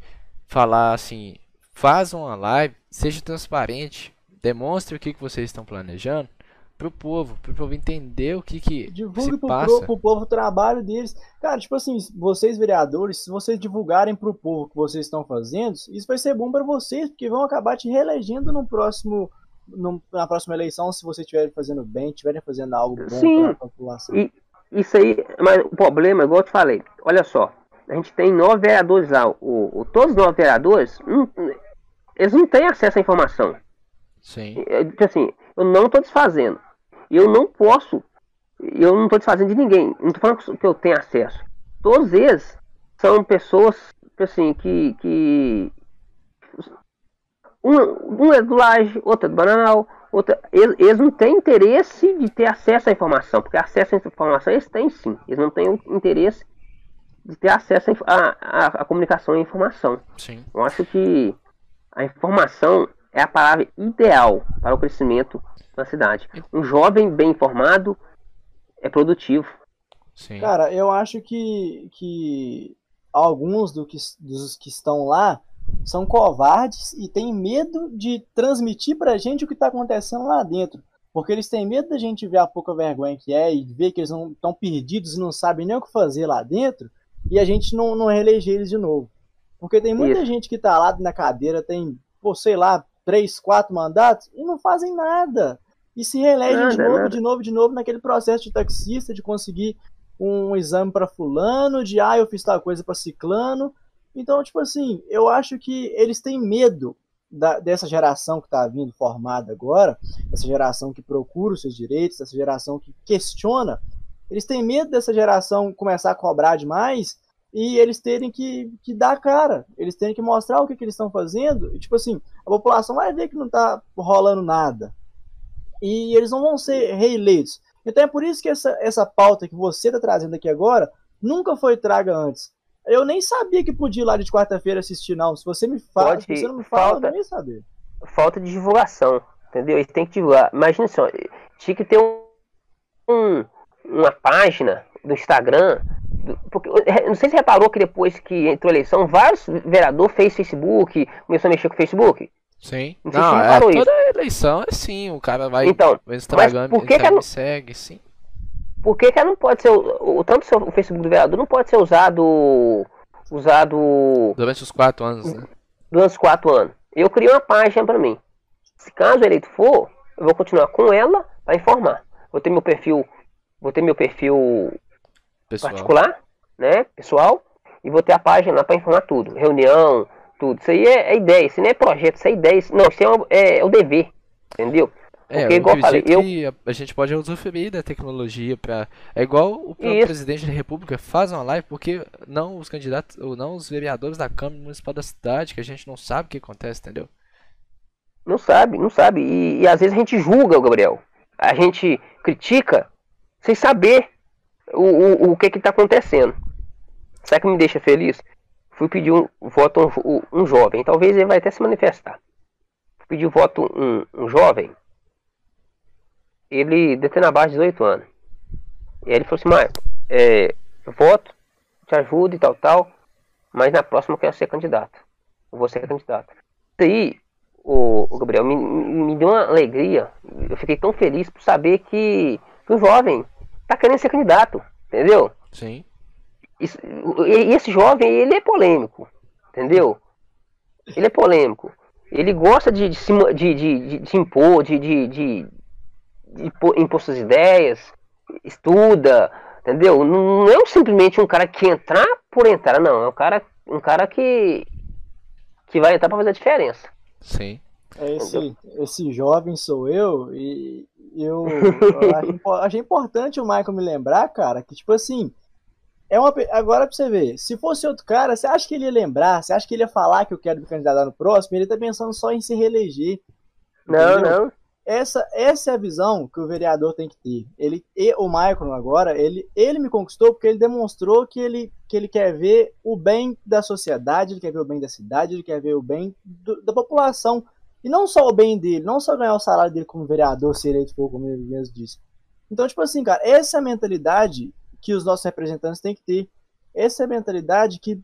falar assim, faz uma live, seja transparente, demonstre o que, que vocês estão planejando pro povo, pro povo entender o que, que se
Divulgue pro,
passa.
pro, pro povo o trabalho deles. Cara, tipo assim, vocês vereadores, se vocês divulgarem pro povo o que vocês estão fazendo, isso vai ser bom para vocês, porque vão acabar te reelegendo no próximo, no- na próxima eleição, se vocês estiverem fazendo bem, estiverem fazendo algo bom
Sim.
para a população.
E isso aí, mas o problema, igual eu te falei, olha só, a gente tem nove vereadores lá, o, o- todos os nove vereadores, não- eles não têm acesso à informação.
Sim,
É, tipo assim, eu não estou desfazendo. Eu não posso. Eu não estou desfazendo de ninguém. Não estou falando que eu tenho acesso. Todos eles são pessoas assim, que. que um, um é do Laje, outro é do Bananal, outra. Eles, eles não têm interesse de ter acesso à informação, porque acesso à informação eles têm sim. Eles não têm o interesse de ter acesso à inf- à, à, à comunicação e informação.
sim.
Eu acho que a informação é a palavra ideal para o crescimento da cidade. Um jovem bem informado é produtivo.
Sim.
Cara, eu acho que, que alguns do que, dos que estão lá são covardes e têm medo de transmitir pra gente o que tá acontecendo lá dentro. Porque eles têm medo da gente ver a pouca vergonha que é e ver que eles não estão perdidos e não sabem nem o que fazer lá dentro e a gente não, não reeleger eles de novo. Porque tem muita
Isso.
gente que tá lá na cadeira, tem, pô, sei lá, três, quatro mandatos e não fazem nada. E se reelegem de novo,
nada.
de novo, de novo naquele processo de taxista, de conseguir um exame para fulano, de ah, eu fiz tal coisa para ciclano. Então, tipo assim, eu acho que eles têm medo da- dessa geração que está vindo formada agora, essa geração que procura os seus direitos, essa geração que questiona. Eles têm medo dessa geração começar a cobrar demais e eles terem que, que dar cara, eles terem que mostrar o que, que eles estão fazendo. E, tipo assim, a população vai ver que não está rolando nada. E eles não vão ser reeleitos. Então é por isso que essa, essa pauta que você está trazendo aqui agora nunca foi traga antes. Eu nem sabia que podia ir lá de quarta-feira assistir, não. Se você me fala,
Pode,
se você não me fala,
falta-
eu nem ia saber.
Falta de divulgação, entendeu? Eles têm que divulgar. Imagina só, tinha que ter um, um- uma página do Instagram. Porque, não sei se você reparou que depois que entrou a eleição, vários vereadores fez Facebook, começou a mexer com o Facebook.
Sim.
Não
Não, é, toda eleição é assim, o cara vai
Então,
no Instagram,
por que que
me
não-
segue, sim.
Por que, que ela não pode ser. O, o- tanto o Facebook do vereador não pode ser usado. Usado
Durante os quatro anos, né?
durante os quatro anos. Eu criei uma página para mim. Se caso eleito for, eu vou continuar com ela para informar. Vou ter meu perfil, vou ter meu perfil
Pessoal.
particular, né, pessoal, e vou ter a página lá para informar tudo, reunião, tudo. Isso aí é, é ideia, isso não é projeto, isso é ideia, isso- não, isso é, um- é, é o dever, entendeu?
É,
Porque,
eu
igual eu falei, eu-
que a, gente pode usufruir da tecnologia para É igual o presidente da república faz uma live, porque não os candidatos, ou não os vereadores da Câmara Municipal da cidade, que a gente não sabe o que acontece, entendeu?
Não sabe, não sabe. E, e às vezes a gente julga, Gabriel. A gente critica sem saber o, o, o que que tá acontecendo. Sabe que me deixa feliz? Fui pedir um voto um, um jovem. Talvez ele vai até se manifestar. Fui pedir voto um, um jovem. Ele na base de 18 anos. E aí ele falou assim, Marco, é, voto, te ajudo e tal, tal. Mas na próxima eu quero ser candidato. Eu vou ser candidato. Aí, o, o Gabriel, me, me me deu uma alegria. Eu fiquei tão feliz por saber que, que o jovem tá querendo ser candidato, entendeu?
Sim.
Isso- e esse jovem, ele é polêmico, entendeu? Ele é polêmico. Ele gosta de, de, de, de, de- impor, de, de, de, de impor, impor suas ideias, estuda, entendeu? Não é simplesmente um cara que entrar por entrar, não. É um cara, um cara que, que vai entrar para fazer a diferença.
Sim.
É esse, esse jovem sou eu e eu, eu achei importante o Michael me lembrar, cara, que tipo assim, é uma, agora pra você ver, se fosse outro cara, você acha que ele ia lembrar? Você acha que ele ia falar que eu quero me candidatar no próximo? Ele tá pensando só em se reeleger.
Não, entendeu? não.
Essa, essa é a visão que o vereador tem que ter. Ele, e o Michael agora, ele, ele me conquistou porque ele demonstrou que ele, que ele quer ver o bem da sociedade, ele quer ver o bem da cidade, ele quer ver o bem do, da população. E não só o bem dele, não só ganhar o salário dele como vereador, ser eleito for, como ele mesmo disse. Então, tipo assim, cara, essa é a mentalidade que os nossos representantes têm que ter. Essa é a mentalidade que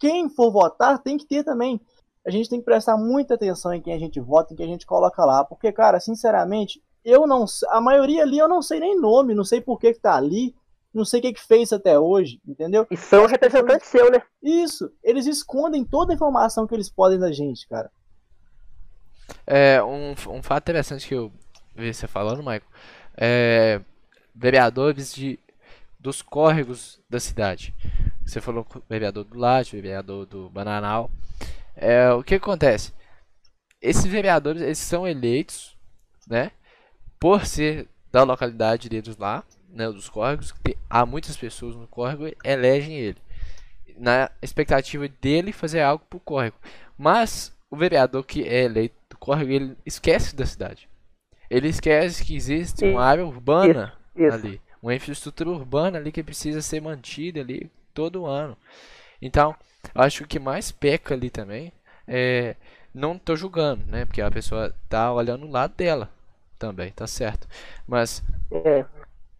quem for votar tem que ter também. A gente tem que prestar muita atenção em quem a gente vota, em quem a gente coloca lá. Porque, cara, sinceramente, eu não a maioria ali eu não sei nem nome, não sei por que, que tá ali, não sei o que, que fez até hoje, entendeu?
E são representantes seu, né?
Isso, eles escondem toda a informação que eles podem da gente, cara.
É, um, um fato interessante que eu vi você falando, Michael, é vereadores de dos córregos da cidade. Você falou vereador do Laje, vereador do Bananal. É, o que acontece? Esses vereadores eles são eleitos, né, por ser da localidade deles lá, né, dos córregos. Há muitas pessoas no córrego elegem ele, na expectativa dele fazer algo para o córrego. Mas o vereador que é eleito córrego ele esquece da cidade. Ele esquece que existe uma área urbana isso, isso. ali uma infraestrutura urbana ali que precisa ser mantida ali todo ano. Então, acho que o que mais peca ali também é não tô julgando, né? Porque a pessoa tá olhando o lado dela também, tá certo. Mas é.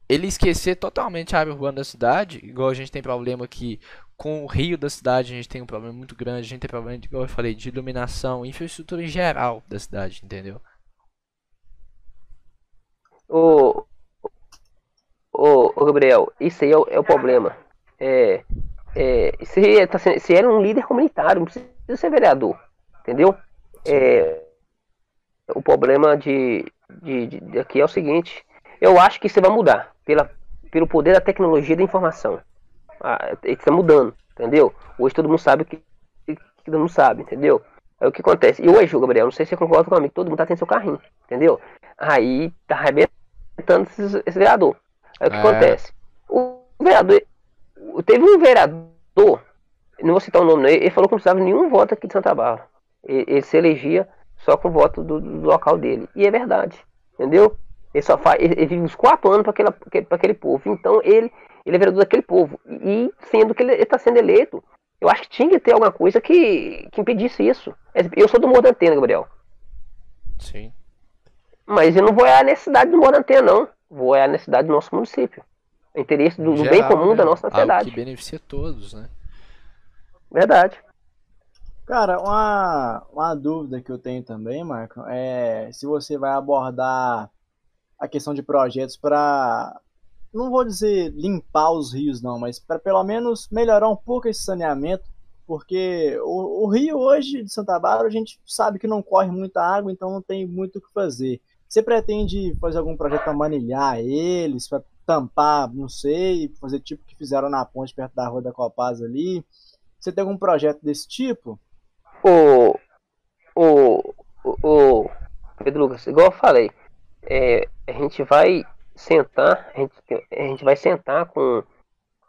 ele esquecer totalmente a área urbana da cidade, igual a gente tem problema aqui com o rio da cidade, a gente tem um problema muito grande, a gente tem problema, igual eu falei, de iluminação, infraestrutura em geral da cidade, entendeu?
O, Ô, ô Gabriel, isso aí é o, é o problema. É, é, se, tá, se era um líder comunitário, não precisa ser vereador, entendeu? É, o problema de, de, de, aqui é o seguinte: eu acho que isso vai mudar pela, pelo poder da tecnologia da informação. Ah, está mudando, entendeu? Hoje todo mundo sabe o que, que todo mundo sabe, entendeu? É o que acontece. E hoje, Gabriel, não sei se você concorda comigo, todo mundo tá tendo seu carrinho, entendeu? Aí tá arrebentando esse, esse vereador. Aí o que é. acontece? O vereador. Teve um vereador, não vou citar o nome, ele falou que não precisava de nenhum voto aqui de Santa Bárbara. Ele, ele se elegia só com o voto do, do, local dele. E é verdade. Entendeu? Ele só faz. Ele, ele vive uns quatro anos para aquele, aquele povo. Então ele, ele é vereador daquele povo. E sendo que ele está sendo eleito, eu acho que tinha que ter alguma coisa que, que impedisse isso. Eu sou do Morro da Antena, Gabriel.
Sim.
Mas eu não vou a necessidade do Morro da Antena, não vou é a necessidade do nosso município. O interesse do, do bem comum né? da nossa sociedade.
Algo que beneficia todos, né?
Verdade.
Cara, uma, uma dúvida que eu tenho também, Marco, é se você vai abordar a questão de projetos para, não vou dizer limpar os rios, não, mas para pelo menos melhorar um pouco esse saneamento, porque o, o rio hoje de Santa Bárbara a gente sabe que não corre muita água, então não tem muito o que fazer. Você pretende fazer algum projeto para manilhar eles, para tampar, não sei, fazer tipo que fizeram na ponte perto da rua da Copaz ali? Você tem algum projeto desse tipo?
O, o, o, Pedro Lucas, igual eu falei, é, a gente vai sentar, a gente, a gente vai sentar com,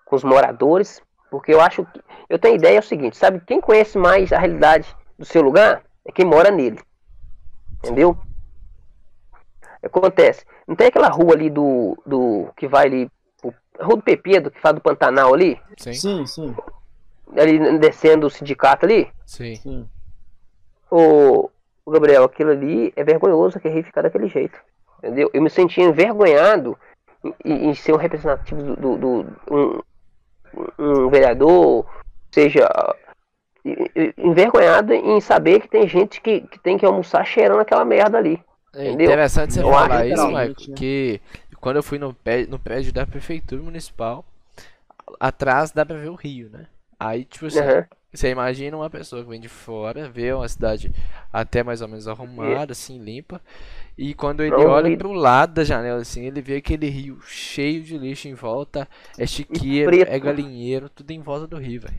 com os moradores, porque eu acho que. Eu tenho ideia é o seguinte, sabe? Quem conhece mais a realidade do seu lugar é quem mora nele. Entendeu? Acontece. Não tem aquela rua ali do. do que vai ali. A rua do Pepedo, que faz do Pantanal ali?
Sim, sim. sim.
Ali descendo o sindicato ali?
Sim. sim.
O, o Gabriel, aquilo ali é vergonhoso que a ficar daquele jeito. Entendeu? Eu me sentia envergonhado em, em ser um representativo do. do, do um, um vereador, seja envergonhado em saber que tem gente que, que tem que almoçar cheirando aquela merda ali.
É interessante você falar isso, né? que quando eu fui no, pé, no prédio da prefeitura municipal, atrás dá pra ver o rio, né? Aí, tipo assim, uhum. Você imagina uma pessoa que vem de fora, vê uma cidade até mais ou menos arrumada, assim, limpa, e quando ele olha pro lado da janela, assim, ele vê aquele rio cheio de lixo em volta, é chiqueiro, é galinheiro, tudo em volta do rio, velho.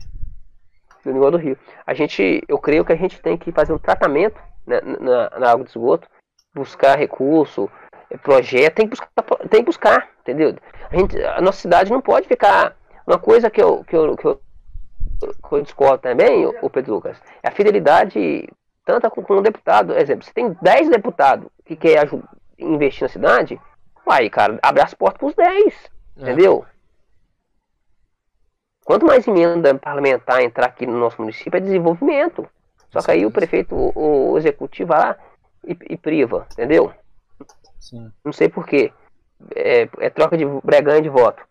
do negócio do rio. A gente, eu creio que a gente tem que fazer um tratamento né, na, na água de esgoto, buscar recurso, eh, projeto, tem que buscar, tem que buscar, entendeu? A, gente, a nossa cidade não pode ficar. Uma coisa que eu, que eu, que eu, que eu discordo também, o Pedro Lucas, é a fidelidade tanto com, com o deputado. Exemplo, você tem 10 deputados que querem aju- investir na cidade, aí, cara, abre as portas para os 10.
É.
Entendeu? Quanto mais emenda parlamentar entrar aqui no nosso município, é desenvolvimento. Só que aí o prefeito, o, o executivo vai lá e, e priva, entendeu?
Sim.
Não sei porquê. É, é troca de breganha de voto.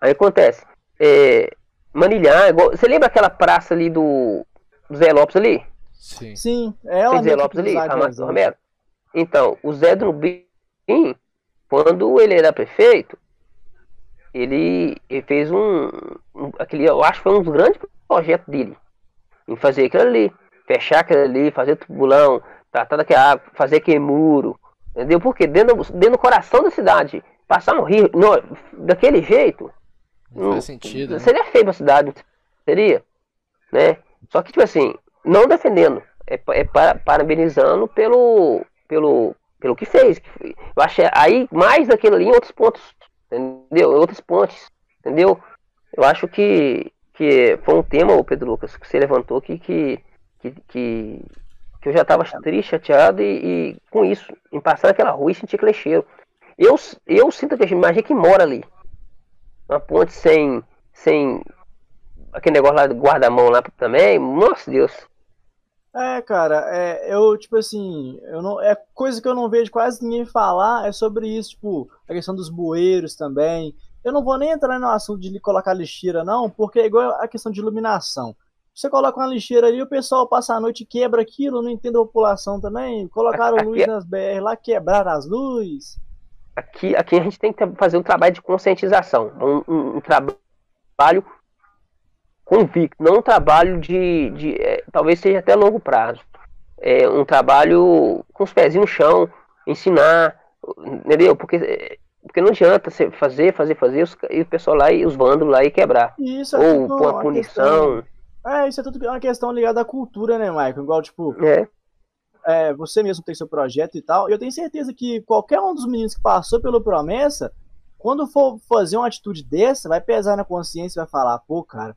Aí acontece. É, Manilhar, igual- você lembra aquela praça ali do, do Zé Lopes ali?
Sim.
Sim, é ela
Zé Lopes ali?
aquelas-
Romero? Então, o Zé Drubim, quando ele era prefeito, ele, ele fez um, um- aquele, eu acho que foi um dos grandes projetos dele, em fazer aquilo ali, fechar aquilo ali, fazer tubulão, tratar daquela água, fazer aquele muro, entendeu? Porque dentro, do- dentro do coração da cidade, passar um rio, não, daquele jeito,
Não faz sentido, né?
Seria feio pra cidade, seria? Né? Só que, tipo assim, não defendendo, é, é para- parabenizando pelo, pelo, pelo que fez. Eu acho que aí, mais daquilo ali, em outros pontos, entendeu? Em outras pontes, entendeu? Eu acho que, que foi um tema, ô Pedro Lucas, que você levantou que, que, que, que, que eu já estava triste, chateado e, e com isso, em passar naquela rua e sentir aquele cheiro. Eu, eu sinto que imagina que mora ali uma ponte sem, sem aquele negócio lá do guarda-mão lá também, nossa Deus.
É, cara, é, eu, tipo assim, eu não, é coisa que eu não vejo quase ninguém falar, é sobre isso, tipo, a questão dos bueiros também. Eu não vou nem entrar no assunto de colocar lixeira, não, porque é igual a questão de iluminação. Você coloca uma lixeira ali, o pessoal passa a noite e quebra aquilo, não entende a população também. Colocaram luz nas BR lá, quebraram as luzes.
Aqui, aqui a gente tem que fazer um trabalho de conscientização, um, um- um trabalho convicto, não um trabalho de, de é, talvez seja até longo prazo. É um trabalho com os pezinhos no chão, ensinar, entendeu? Porque, é, porque não adianta você fazer, fazer, fazer, os, e o pessoal lá e os vândalos lá e quebrar.
Isso é
Ou pôr
uma
a punição.
questão- É, isso é tudo uma questão ligada à cultura, né, Michael? Igual, tipo,
É,
é, você mesmo tem seu projeto e tal. E eu tenho certeza que qualquer um dos meninos que passou pelo Promessa, quando for fazer uma atitude dessa, vai pesar na consciência e vai falar, pô, cara,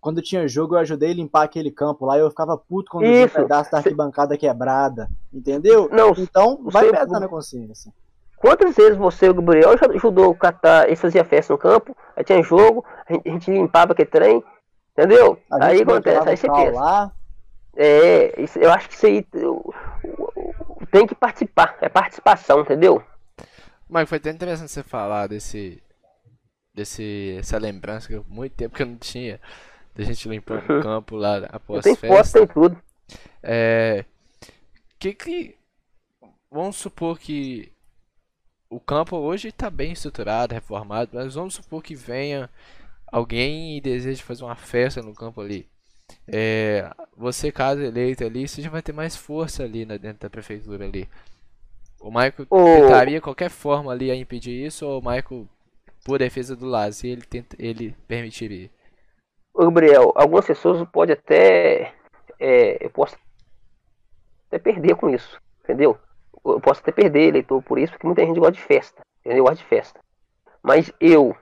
quando tinha jogo eu ajudei a limpar aquele campo lá, eu ficava puto quando eu vi um pedaço da arquibancada quebrada, entendeu?
não,
Então, vai pesar na consciência.
Quantas vezes você e o Gabriel já ajudou a catar e fazia festa no campo? Aí tinha jogo, a gente, a gente limpava aquele trem, entendeu? Aí acontece, aí você pensa.
lá,
É, isso- eu acho que isso aí eu- eu- tem que participar, é participação, entendeu?
Mas foi até interessante você falar desse. desse essa lembrança que eu, muito tempo que eu não tinha. Da gente limpando o campo lá após
foto,
festa.
tem tudo.
É. Que que. Vamos supor que o campo hoje está bem estruturado, reformado, mas vamos supor que venha alguém e deseje fazer uma festa no campo ali. É, você, caso eleito ali, você já vai ter mais força ali né, dentro da prefeitura ali. O Michael
Ô-
tentaria qualquer forma ali a impedir isso, ou o Michael, por defesa do lazer, ele, tenta, ele permitiria?
Ô, Gabriel, algumas pessoas podem até. é, eu posso até perder com isso, entendeu? Eu posso até perder eleitor por isso, porque muita gente gosta de festa, entendeu? Gosta de festa. Mas eu,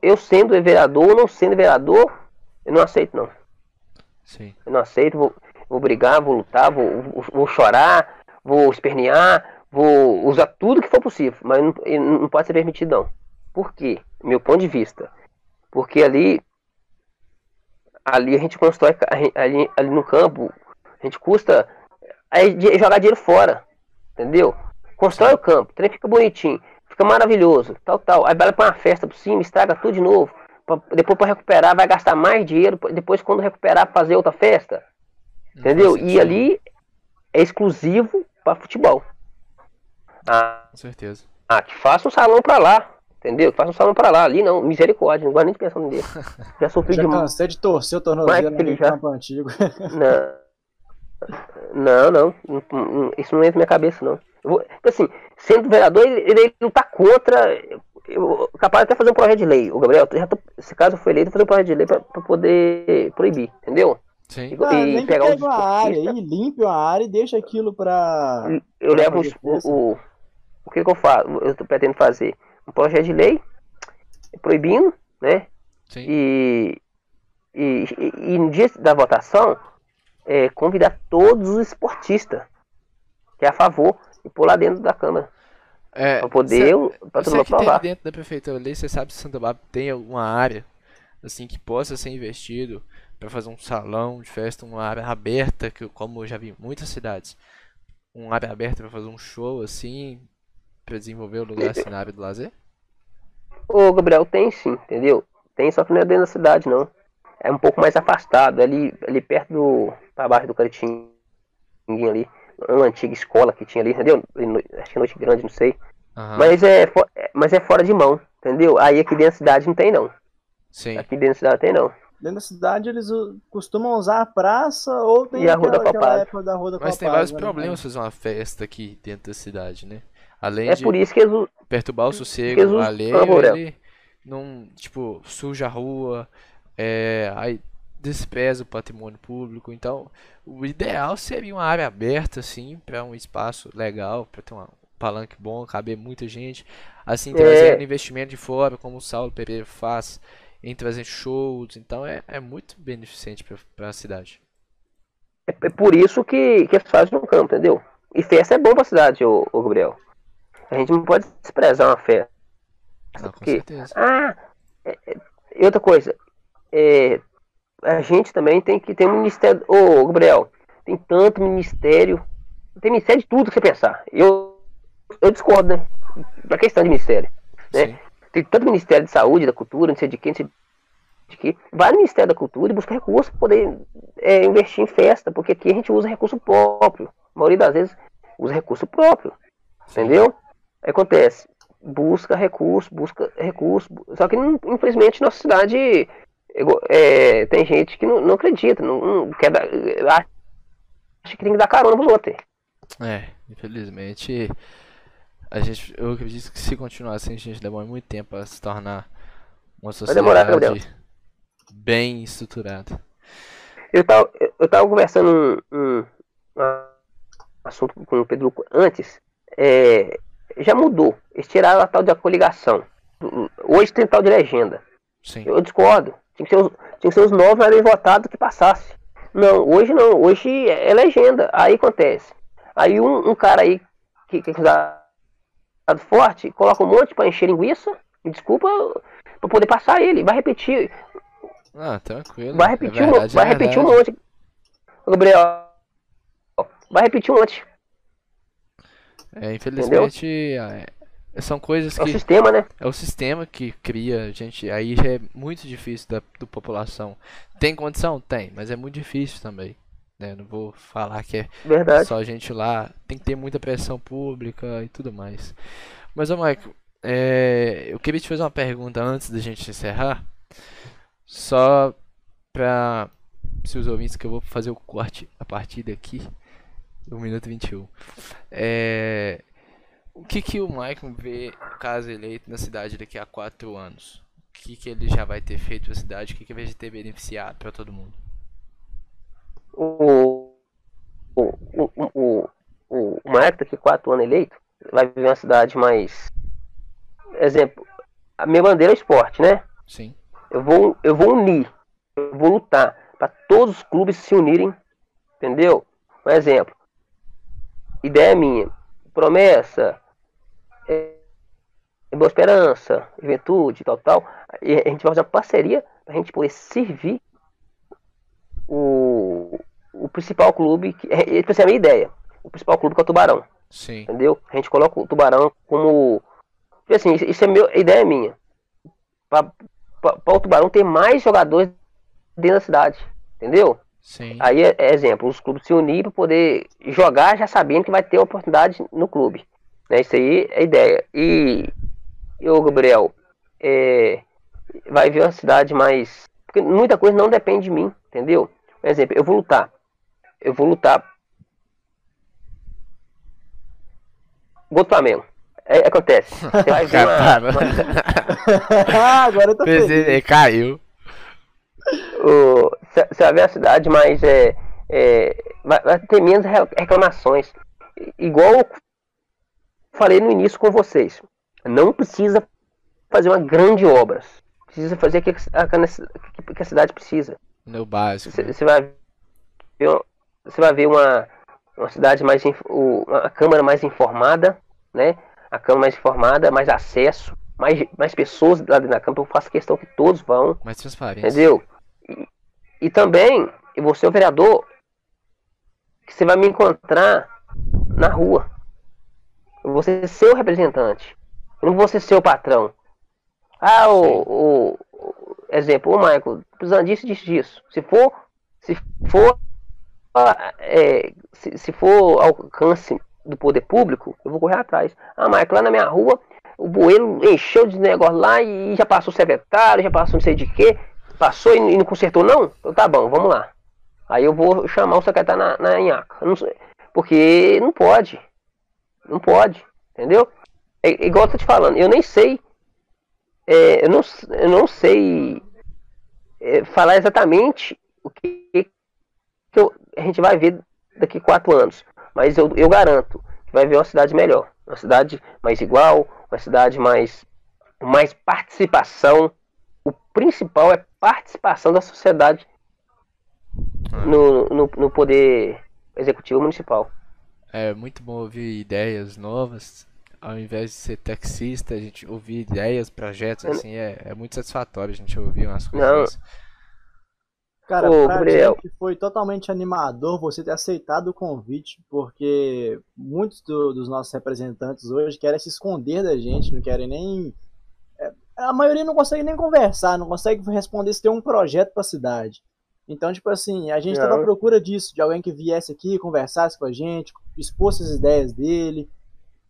eu sendo vereador ou não sendo vereador, eu não aceito não.
Sim.
Eu não aceito, vou, vou brigar, vou lutar, vou, vou, vou chorar, vou espernear, vou usar tudo que for possível, mas não, não pode ser permitido não. Por quê? Meu ponto de vista. Porque ali, ali a gente constrói, ali, ali no campo, a gente custa aí de- jogar dinheiro fora, entendeu? Constrói o campo, o trem fica bonitinho, fica maravilhoso, tal, tal. Aí vai pra uma festa por cima, estraga tudo de novo. Pra- depois para recuperar vai gastar mais dinheiro, depois quando recuperar fazer outra festa.
Não
Entendeu? E ali é exclusivo para futebol. Ah,
Com certeza.
ah, que faça um salão para lá. Entendeu? Faz um salão pra lá, ali não, misericórdia, não gosto nem de pensar nele. Já sofri
Já
de
cansei de torcer o tornozelo naquele
já-
campo antigo.
Não, não, não, não, não, isso não entra na minha cabeça, não. Eu vou- assim, sendo vereador, ele, ele não tá contra. Eu, capaz de até fazer um projeto de lei. O Gabriel, tô, se caso for eleito, fazer um projeto de lei pra, pra poder proibir, entendeu?
Sim.
Ah,
e
nem que
pegar os
uma área limpe uma área e deixa aquilo pra.
Eu
Pra
levo os- o, o, o que, que eu faço? Eu tô pretendo fazer um projeto de lei proibindo, né?
Sim.
E, e, e, e no dia da votação, é, convidar todos os esportistas que é a favor e pôr lá dentro da Câmara.
É,
Pra poder, pra
Você que tem dentro da prefeitura ali, você sabe se Santa Bárbara tem alguma área assim que possa ser investido para fazer um salão de festa, uma área aberta, que como eu já vi em muitas cidades, uma área aberta para fazer um show assim, para desenvolver o lugar assim na área do lazer?
Ô, Gabriel, tem sim, entendeu? Tem, só que não é dentro da cidade, não. É um pouco mais afastado, ali, ali perto do. pra baixo do Caritinho ali. Uma antiga escola que tinha ali, entendeu? Acho que é Noite Grande, não sei.
Aham,
Mas, é, é- mas é fora de mão, entendeu? Aí aqui dentro da cidade não tem, não.
sim.
Aqui dentro da cidade tem, não.
Dentro da cidade eles costumam usar a praça ou tem
E a Rua da
época da Rua da
Mas tem
Copasa,
vários
né?
problemas fazer uma festa aqui dentro da cidade, né? Além
É
de
por isso que eles.
perturbar o sossego
Jesus
alheio, ele não, tipo, suja a rua, é, aí despreza o patrimônio público. Então, o ideal seria uma área aberta, assim, para um espaço legal, para ter um palanque bom, caber muita gente. Assim, trazendo investimento de fora, como o Saulo Pereira faz, em trazer shows. Então, é, é muito beneficente para a cidade.
É é por isso que, que eles fazem no campo, entendeu? E festa é bom pra cidade, ô, ô Gabriel. A gente não pode desprezar uma festa.
Não, com
Porque-
certeza.
Ah, é- é- e outra coisa, é, a gente também tem que ter um ministério. Ô, Gabriel, tem tanto ministério. Tem ministério de tudo que você pensar. Eu, eu discordo, né? Da questão de ministério. né?
Sim.
Tem tanto Ministério de Saúde, da Cultura, não sei de quem, não sei de que. Vai no Ministério da Cultura e busca recursos para poder é, investir em festa, porque aqui a gente usa recurso próprio. A maioria das vezes usa recurso próprio. Entendeu? Aí acontece, busca recurso, busca recurso. Só que infelizmente nossa cidade é, tem gente que não, não acredita, não, não quer dar, acha que tem que dar carona pros outros.
É, infelizmente, a gente, eu acredito que se continuar assim, a gente demora muito tempo para se tornar uma
demorar,
sociedade bem estruturada.
Eu tava, eu- tava conversando um, um- um assunto com o Pedro antes. é, já mudou. Eles tiraram a tal de coligação. Hoje tem tal de legenda.
Sim,
Eu discordo. Tinha que ser os, tinha que ser os mais bem votados que passasse. Não, hoje não. Hoje é legenda. Aí acontece. Aí um, um cara aí que, que é considerado forte coloca um monte pra encher linguiça. Me desculpa, pra poder passar ele. Vai repetir.
ah, tranquilo.
Vai
é
repetir, um,
verdade,
vai
é
repetir um
verdade.
monte. Gabriel, vai repetir um monte.
É, infelizmente, é, são coisas
É o
que
sistema, né?
é o sistema que cria, gente. Aí já é muito difícil da do população. Tem condição? Tem, mas é muito difícil também. Né? Não vou falar que é
Verdade.
Só a gente lá tem que ter muita pressão pública e tudo mais. Mas, ô Michael, é, eu queria te fazer uma pergunta antes da gente encerrar. Só para seus ouvintes que eu vou fazer o corte a partir daqui, do minuto 21. É, o que, que o Michael vê, caso eleito, na cidade daqui a quatro anos? O que, que ele já vai ter feito na cidade? O que, que vai ter beneficiado para todo mundo?
O, o, o, o, o, o daqui a quatro anos eleito, vai viver uma cidade mais. Exemplo, a minha bandeira é o esporte, né?
Sim,
Eu vou, eu vou unir, eu vou lutar para todos os clubes se unirem, entendeu? Um exemplo, ideia minha, promessa, é, Boa Esperança, Juventude, tal, tal. E a gente vai fazer uma parceria para a gente poder servir o, o principal clube, que, é, essa é a minha ideia, o principal clube que é o Tubarão
sim,
entendeu? A gente coloca o tubarão como. Assim, isso- é meu, a ideia é minha. Para o tubarão ter mais jogadores dentro da cidade, entendeu?
sim.
Aí é, é exemplo, os clubes se unir para poder jogar já sabendo que vai ter oportunidade no clube. Né? Isso aí é a ideia. E, ô Gabriel, é, vai ver uma cidade mais. Porque muita coisa não depende de mim, entendeu? Por exemplo, eu vou lutar. Eu vou lutar. Gol do Flamengo. É, acontece. Você vai ver uma,
Cara,
Ah, Agora eu tô feliz.
ele caiu.
Você vai ver a cidade mais. É, é, vai, vai ter menos re- reclamações. I- Igual eu falei no início com vocês. Não precisa fazer uma grande obra. Precisa fazer o que a, que- a cidade precisa.
No básico.
Você
né?
você vai ver, você vai ver uma, uma cidade mais uma câmara mais informada, né? A câmara mais informada, mais acesso, mais, mais pessoas lá dentro da câmara. Eu faço questão que todos vão,
Mais transparência.
entendeu? E, e também, vou ser o vereador que você vai me encontrar na rua. Eu vou ser seu representante. Eu não vou ser seu patrão. Ah, o, o, exemplo, o Michael, precisando disso, disso, disso. Se for, se for, ah, é, se, se for alcance do poder público, eu vou correr atrás. Ah, Michael, lá na minha rua, o bueiro encheu de negócio lá e já passou o secretário, já passou não sei de quê. Passou e, não consertou, não? Então tá bom, vamos lá. Aí eu vou chamar o secretário na, na sei- porque não pode. Não pode. Entendeu? É, é igual eu tô te falando, eu nem sei. é, eu, não, eu não sei é, falar exatamente o que, que eu- a gente vai ver daqui quatro anos. Mas eu, eu garanto que vai ver uma cidade melhor. Uma cidade mais igual, uma cidade mais, mais participação. O principal é participação da sociedade no, no, no poder executivo municipal.
É muito bom ouvir ideias novas. Ao invés de ser taxista, a gente ouvir ideias, projetos, assim, é, é muito satisfatório a gente ouvir umas coisas.
Cara,
Ô,
pra
Gabriel.
gente foi totalmente animador você ter aceitado o convite, porque muitos do- dos nossos representantes hoje querem se esconder da gente, não querem nem. é, a maioria não consegue nem conversar, não consegue responder se tem um projeto pra cidade. Então, tipo assim, a gente estava à procura disso, de alguém que viesse aqui, conversasse com a gente, expôs as ideias dele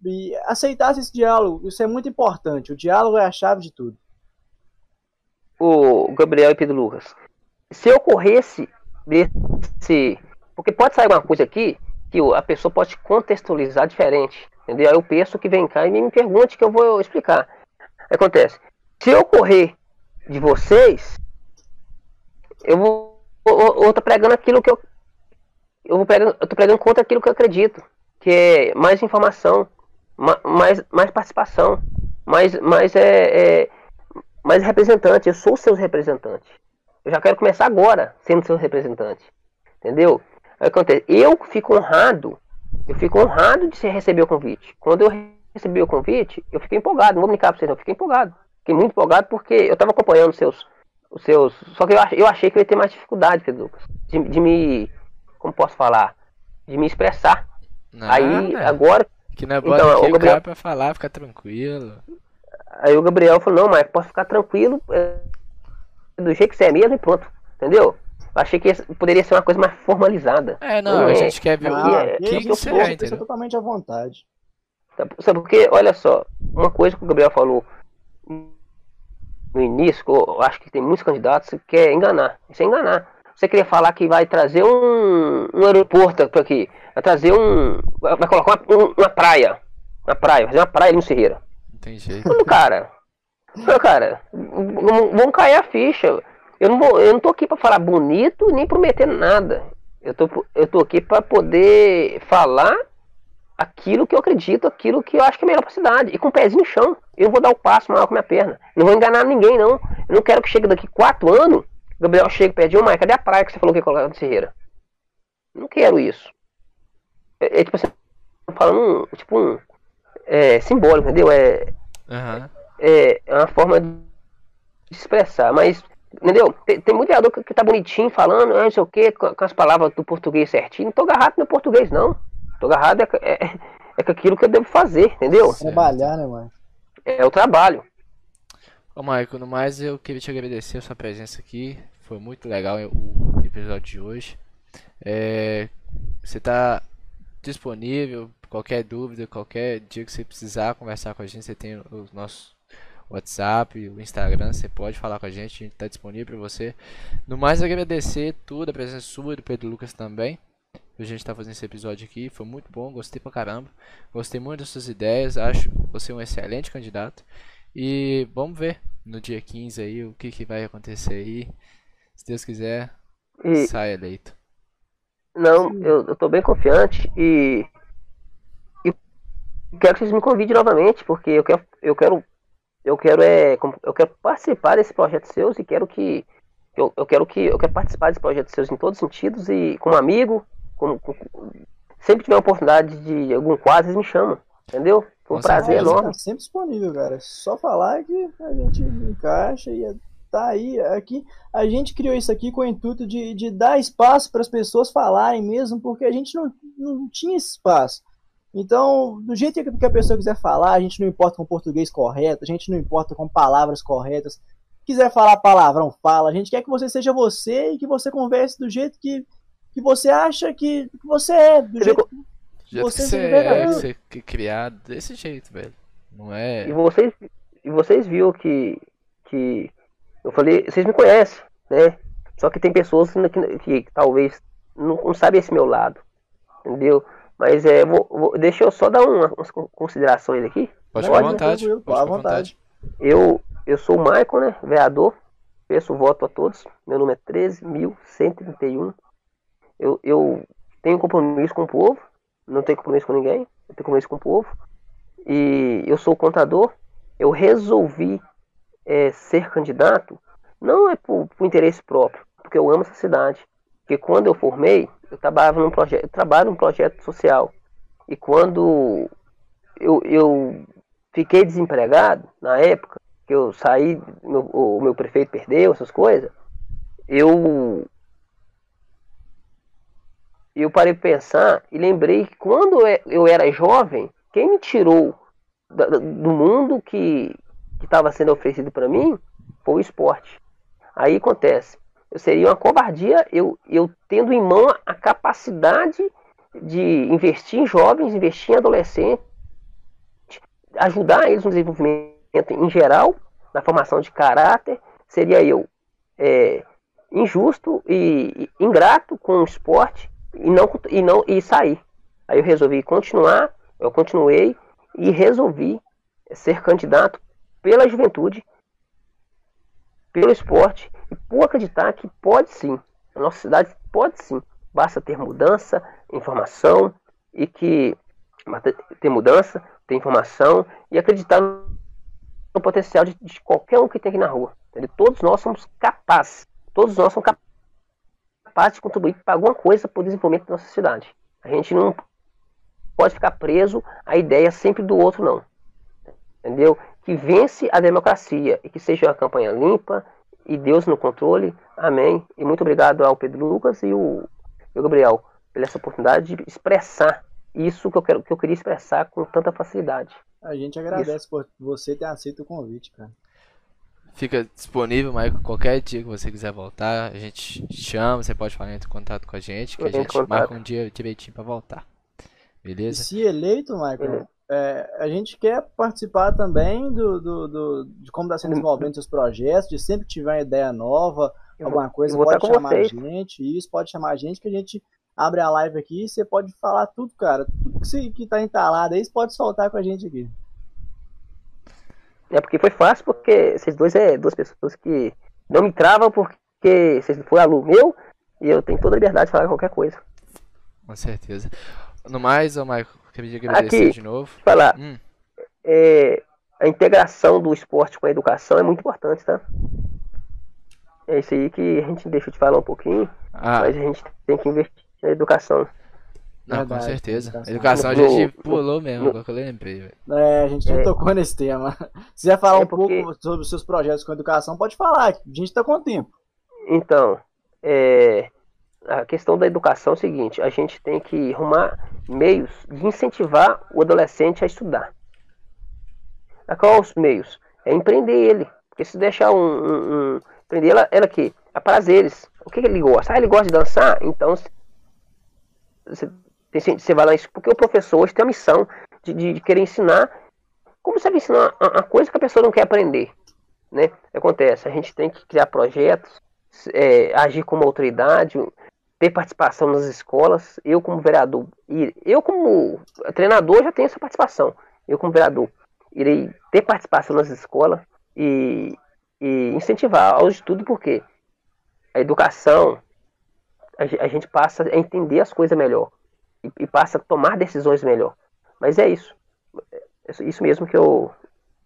e aceitasse esse diálogo. Isso é muito importante. O diálogo é a chave de tudo.
o Gabriel e Pedro Lucas. Se ocorresse desse. Porque pode sair uma coisa aqui que a pessoa pode contextualizar diferente. Entendeu? Aí eu penso que vem cá e me pergunte que eu vou explicar. Acontece. Se ocorrer de vocês, eu vou. Eu, eu tô pregando aquilo que eu. Eu, vou pregando, eu tô pregando contra aquilo que eu acredito. Que é mais informação, ma- mais, mais participação, mais, mais é, é mais representante, eu sou seu representante. Eu já quero começar agora sendo seu representante. Entendeu? Aí acontece, eu fico honrado, eu fico honrado de receber o convite. Quando eu recebi o convite, eu fiquei empolgado, não vou brincar pra vocês, não, eu fiquei empolgado. Fiquei muito empolgado porque eu estava acompanhando seus, os seus. Só que eu, ach- eu achei que eu ia ter mais dificuldade, Pedro Lucas, de, de me. Como posso falar? De me expressar. Aí,
Nada.
agora,
Que não é
Então,
bota
ô,
aqui o
Gabriel-
pra falar, fica tranquilo.
Aí o Gabriel falou, não, mas posso ficar tranquilo, é, do jeito que você é mesmo e pronto. Entendeu? Eu achei que poderia ser uma coisa mais formalizada.
É, não,
Não
a
é.
gente quer ver
Ah,
o
é,
aqui
que, que é,
a pessoa
entendeu?
totalmente à vontade.
Sabe sabe por quê? Olha só, uma coisa que o Gabriel falou no início, eu acho que tem muitos candidatos que quer enganar. Isso é enganar. Você queria falar que vai trazer um, um aeroporto para aqui, vai trazer um. vai colocar uma, um- uma praia. Uma praia, fazer uma praia no Ferreira.
Não tem jeito.
Cara, falei, cara, v- vamos cair a ficha. Eu não, vou, eu não tô aqui pra falar bonito nem prometer nada. Eu tô, eu tô aqui pra poder falar aquilo que eu acredito, aquilo que eu acho que é melhor pra cidade. E com o pezinho no chão. Eu vou dar o passo maior com a minha perna. Não vou enganar ninguém, não. Eu não quero que chegue daqui quatro anos, Gabriel chega e pede, ô mãe, cadê a praia que você falou que ia colocar no Ferreira? Não quero isso. É, é tipo assim, falando um, tipo um. É simbólico, entendeu? É,
Aham.
é, é uma forma de expressar, mas, entendeu? Tem, tem muito vereador que, que tá bonitinho falando, ah, não sei o que, com, com as palavras do português certinho. Não tô agarrado no meu português, não. Tô agarrado é, com- é, é com aquilo que eu devo fazer, entendeu?
Trabalhar, né, mano?
É o trabalho.
Ô, Maicon, no mais eu queria te agradecer a sua presença aqui. Foi muito legal o episódio de hoje. É, você tá disponível, qualquer dúvida, qualquer dia que você precisar conversar com a gente, você tem os nossos WhatsApp, o Instagram, você pode falar com a gente, a gente está disponível para você. No mais, agradecer tudo, a presença sua e do Pedro Lucas também. A gente está fazendo esse episódio aqui, foi muito bom, gostei pra caramba. Gostei muito das suas ideias, acho você um excelente candidato. E vamos ver no dia 15 aí o que, que vai acontecer aí. Se Deus quiser, e... sai eleito.
Não, eu, eu tô bem confiante e, e quero que vocês me convidem novamente, porque eu quero, eu quero, eu quero é, eu quero participar desse projeto seus e quero que eu, eu quero que eu quero participar desse projeto seus em todos os sentidos e como amigo, como, como sempre tiver oportunidade de algum quadro, eles me chamam, entendeu? Foi um Com prazer certeza. enorme. Tá
sempre disponível, cara. Só falar que a gente encaixa e é tá aí aqui. A gente criou isso aqui com o intuito de, de dar espaço para as pessoas falarem mesmo, porque a gente não, não tinha espaço. Então, do jeito que a pessoa quiser falar, a gente não importa com português correto, a gente não importa com palavras corretas. Quiser falar palavrão, fala. A gente quer que você seja você e que você converse do jeito que, que você acha que, que você é. Do jeito
que, você, que você é, ser criado desse jeito, velho. Não é.
E vocês, e vocês viram que, que eu falei, vocês me conhecem, né? Só que tem pessoas que, que, que talvez não, não sabem esse meu lado, entendeu? Mas é, vou, vou, deixa eu só dar uma, umas considerações aqui.
Pode ficar à vontade. Pode à vontade.
Eu, eu sou o Michael, né? Vereador. Peço voto a todos. Meu nome é 13.131. Eu, eu tenho compromisso com o povo. Não tenho compromisso com ninguém. Eu tenho compromisso com o povo. E eu sou contador. Eu resolvi é, ser candidato não é por, por, interesse próprio, porque eu amo essa cidade. Porque quando eu formei, eu trabalhava num projeto, trabalho num projeto social. E quando eu, eu fiquei desempregado, na época, que eu saí, meu, o meu prefeito perdeu, essas coisas, eu eu parei para pensar e lembrei que quando eu era jovem, quem me tirou do mundo que, estava sendo oferecido para mim foi o esporte. Aí acontece, eu seria uma covardia eu, eu tendo em mão a capacidade de investir em jovens, investir em adolescentes, ajudar eles no desenvolvimento em geral, na formação de caráter, seria eu é, injusto e, ingrato com o esporte e não, e não e sair. Aí eu resolvi continuar, eu continuei e resolvi ser candidato pela juventude, pelo esporte e por acreditar que pode sim, a nossa cidade pode sim, basta ter mudança, informação e que ter mudança, ter informação e acreditar no potencial de, de qualquer um que tem aqui na rua. Entendeu? Todos nós somos capazes, todos nós somos capazes de contribuir para alguma coisa para o desenvolvimento da nossa cidade. A gente não pode ficar preso à ideia sempre do outro, não. Entendeu? que vence a democracia e que seja uma campanha limpa e Deus no controle. Amém. E muito obrigado ao Pedro Lucas e o, e o Gabriel pela essa oportunidade de expressar isso que eu, quero, que eu queria expressar com tanta facilidade.
A gente agradece isso. por você ter aceito o convite, cara.
Fica disponível, Michael, qualquer dia que você quiser voltar. A gente chama, você pode falar em contato com a gente, que a gente contato. marca um dia direitinho para voltar. Beleza?
Se eleito, Michael, é, a gente quer participar também do, do, do de como está sendo desenvolvendo seus projetos, de sempre que tiver uma ideia nova, alguma coisa, pode chamar vocês. a gente, isso, pode chamar a gente, que a gente abre a live aqui e você pode falar tudo, cara. Tudo que, você, que tá entalado aí, você pode soltar com a gente aqui.
É porque foi fácil, porque vocês dois é duas pessoas que não me travam porque vocês foi aluno meu e eu tenho toda a liberdade de falar qualquer coisa.
Com certeza. No mais, ô Michael, Queria agradecer
Aqui,
de novo.
Falar, hum. é, a integração do esporte com a educação é muito importante, tá? É isso aí que a gente deixa de falar um pouquinho, ah. mas a gente tem que investir na educação.
Não, Verdade, com certeza. Educação, educação a gente no, pulou mesmo, no, que eu lembrei.
É, a gente não é. tocou nesse tema. Se quiser falar é um porque... pouco sobre os seus projetos com educação, pode falar, a gente está com tempo.
Então, é, a questão da educação é o seguinte: a gente tem que arrumar meios de incentivar o adolescente a estudar. A qual os meios? É empreender ele. Porque se deixar um. um, um empreender ela, ela que a prazeres. O que, que, ele gosta? Ah, ele gosta de dançar? Então você, você vai lá. Porque o professor hoje tem a missão de, de, de querer ensinar Como você vai ensinar uma coisa que a pessoa não quer aprender? Né? Acontece, a gente tem que criar projetos, é, agir como autoridade, ter participação nas escolas. Eu, como vereador, eu, como treinador, já tenho essa participação. Eu, como vereador, irei ter participação nas escolas e, e incentivar ao estudo, porque a educação, a, gente passa a entender as coisas melhor e, e passa a tomar decisões melhor. Mas é isso. É isso mesmo que eu,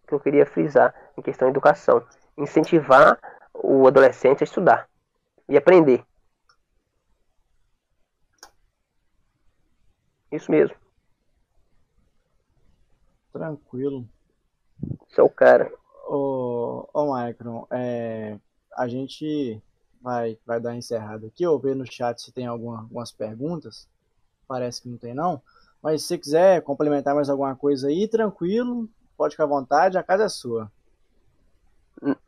que eu queria frisar em questão de educação. Incentivar o adolescente a estudar e aprender. Isso mesmo.
Tranquilo.
É o cara.
Ô, ô Micron, é, a gente vai, vai dar encerrado aqui. Eu ver no chat se tem alguma, algumas perguntas. Parece que não tem, não. Mas se você quiser complementar mais alguma coisa aí, tranquilo, pode ficar à vontade, a casa é sua.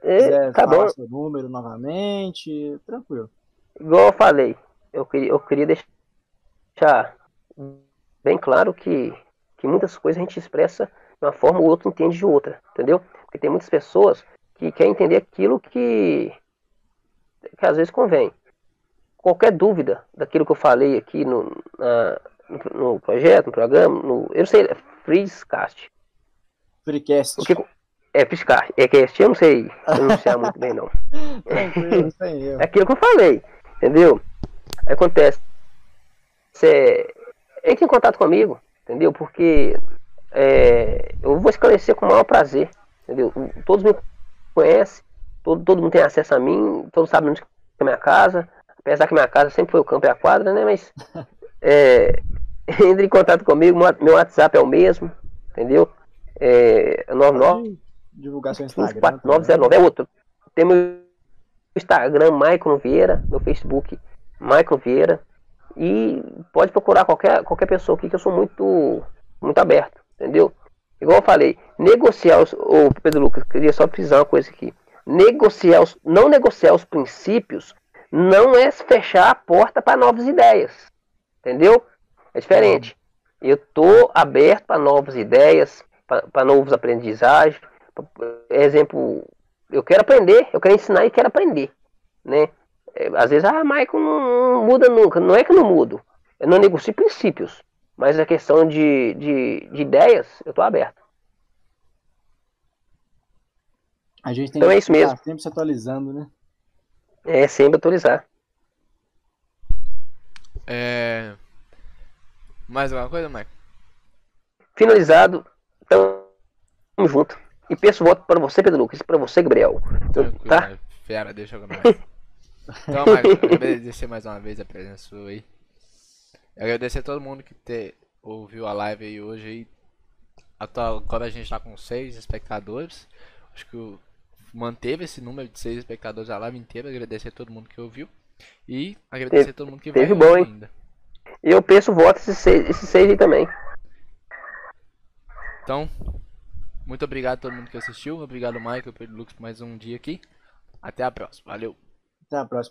É, tá bom.
seu número novamente, tranquilo.
Igual eu falei, eu queria, eu queria deixar bem claro que, que muitas coisas a gente expressa de uma forma, o outro entende de outra, entendeu? Porque tem muitas pessoas que querem entender aquilo que, que às vezes convém. Qualquer dúvida daquilo que eu falei aqui no, na, no, no projeto, no programa, no, eu não sei, é Freecast.
Freecast.
Porque, é, Freecast. É cast, eu não sei pronunciar muito bem, não.
Tranquilo, sem erro.
É aquilo que eu falei, entendeu? Acontece. Você entre em contato comigo, entendeu? Porque é, eu vou esclarecer com o maior prazer, entendeu? Todos me conhecem, todo, todo mundo tem acesso a mim, todos sabem onde é a minha casa, apesar que minha casa sempre foi o campo e a quadra, né? Mas é, entre em contato comigo, meu WhatsApp é o mesmo, entendeu? É 99
divulgação Instagram.
4909 é outro. Tem meu Instagram, Maicon Vieira, meu Facebook, Maicon Vieira. E pode procurar qualquer, qualquer pessoa aqui que eu sou muito, muito aberto, entendeu? Igual eu falei, negociar os. Ô Pedro Lucas, queria só precisar uma coisa aqui. Negociar os, não negociar os princípios não é fechar a porta para novas ideias. Entendeu? É diferente. Eu tô aberto para novas ideias, para novos aprendizagens. Exemplo, eu quero aprender, eu quero ensinar e quero aprender, né? É, às vezes, ah, Michael não muda nunca. Não é que eu não mudo. Eu não negocio princípios. Mas a questão de, de, de ideias, eu estou aberto.
A gente tem
então
que
é isso mesmo.
sempre se atualizando, né?
É, sempre atualizar.
É... Mais alguma coisa, Michael?
Finalizado. Tamo junto. E peço voto para você, Pedro Lucas, e para você, Gabriel.
Tranquilo,
tá?
Né? Fera, deixa eu mais. Então, Marcos, agradecer mais uma vez a presença sua aí. Agradecer a todo mundo que te, ouviu a live aí hoje aí. Agora a gente está com seis espectadores. Acho que manteve esse número de seis espectadores a live inteira. Agradecer a todo mundo que ouviu. E agradecer teve, a todo mundo que
teve
vai
bom, hein? ainda. E eu peço voto esses seis, esses seis aí também.
Então, muito obrigado a todo mundo que assistiu. Obrigado, Michael, pelo Lux, por mais um dia aqui. Até a próxima. Valeu!
Até a próxima.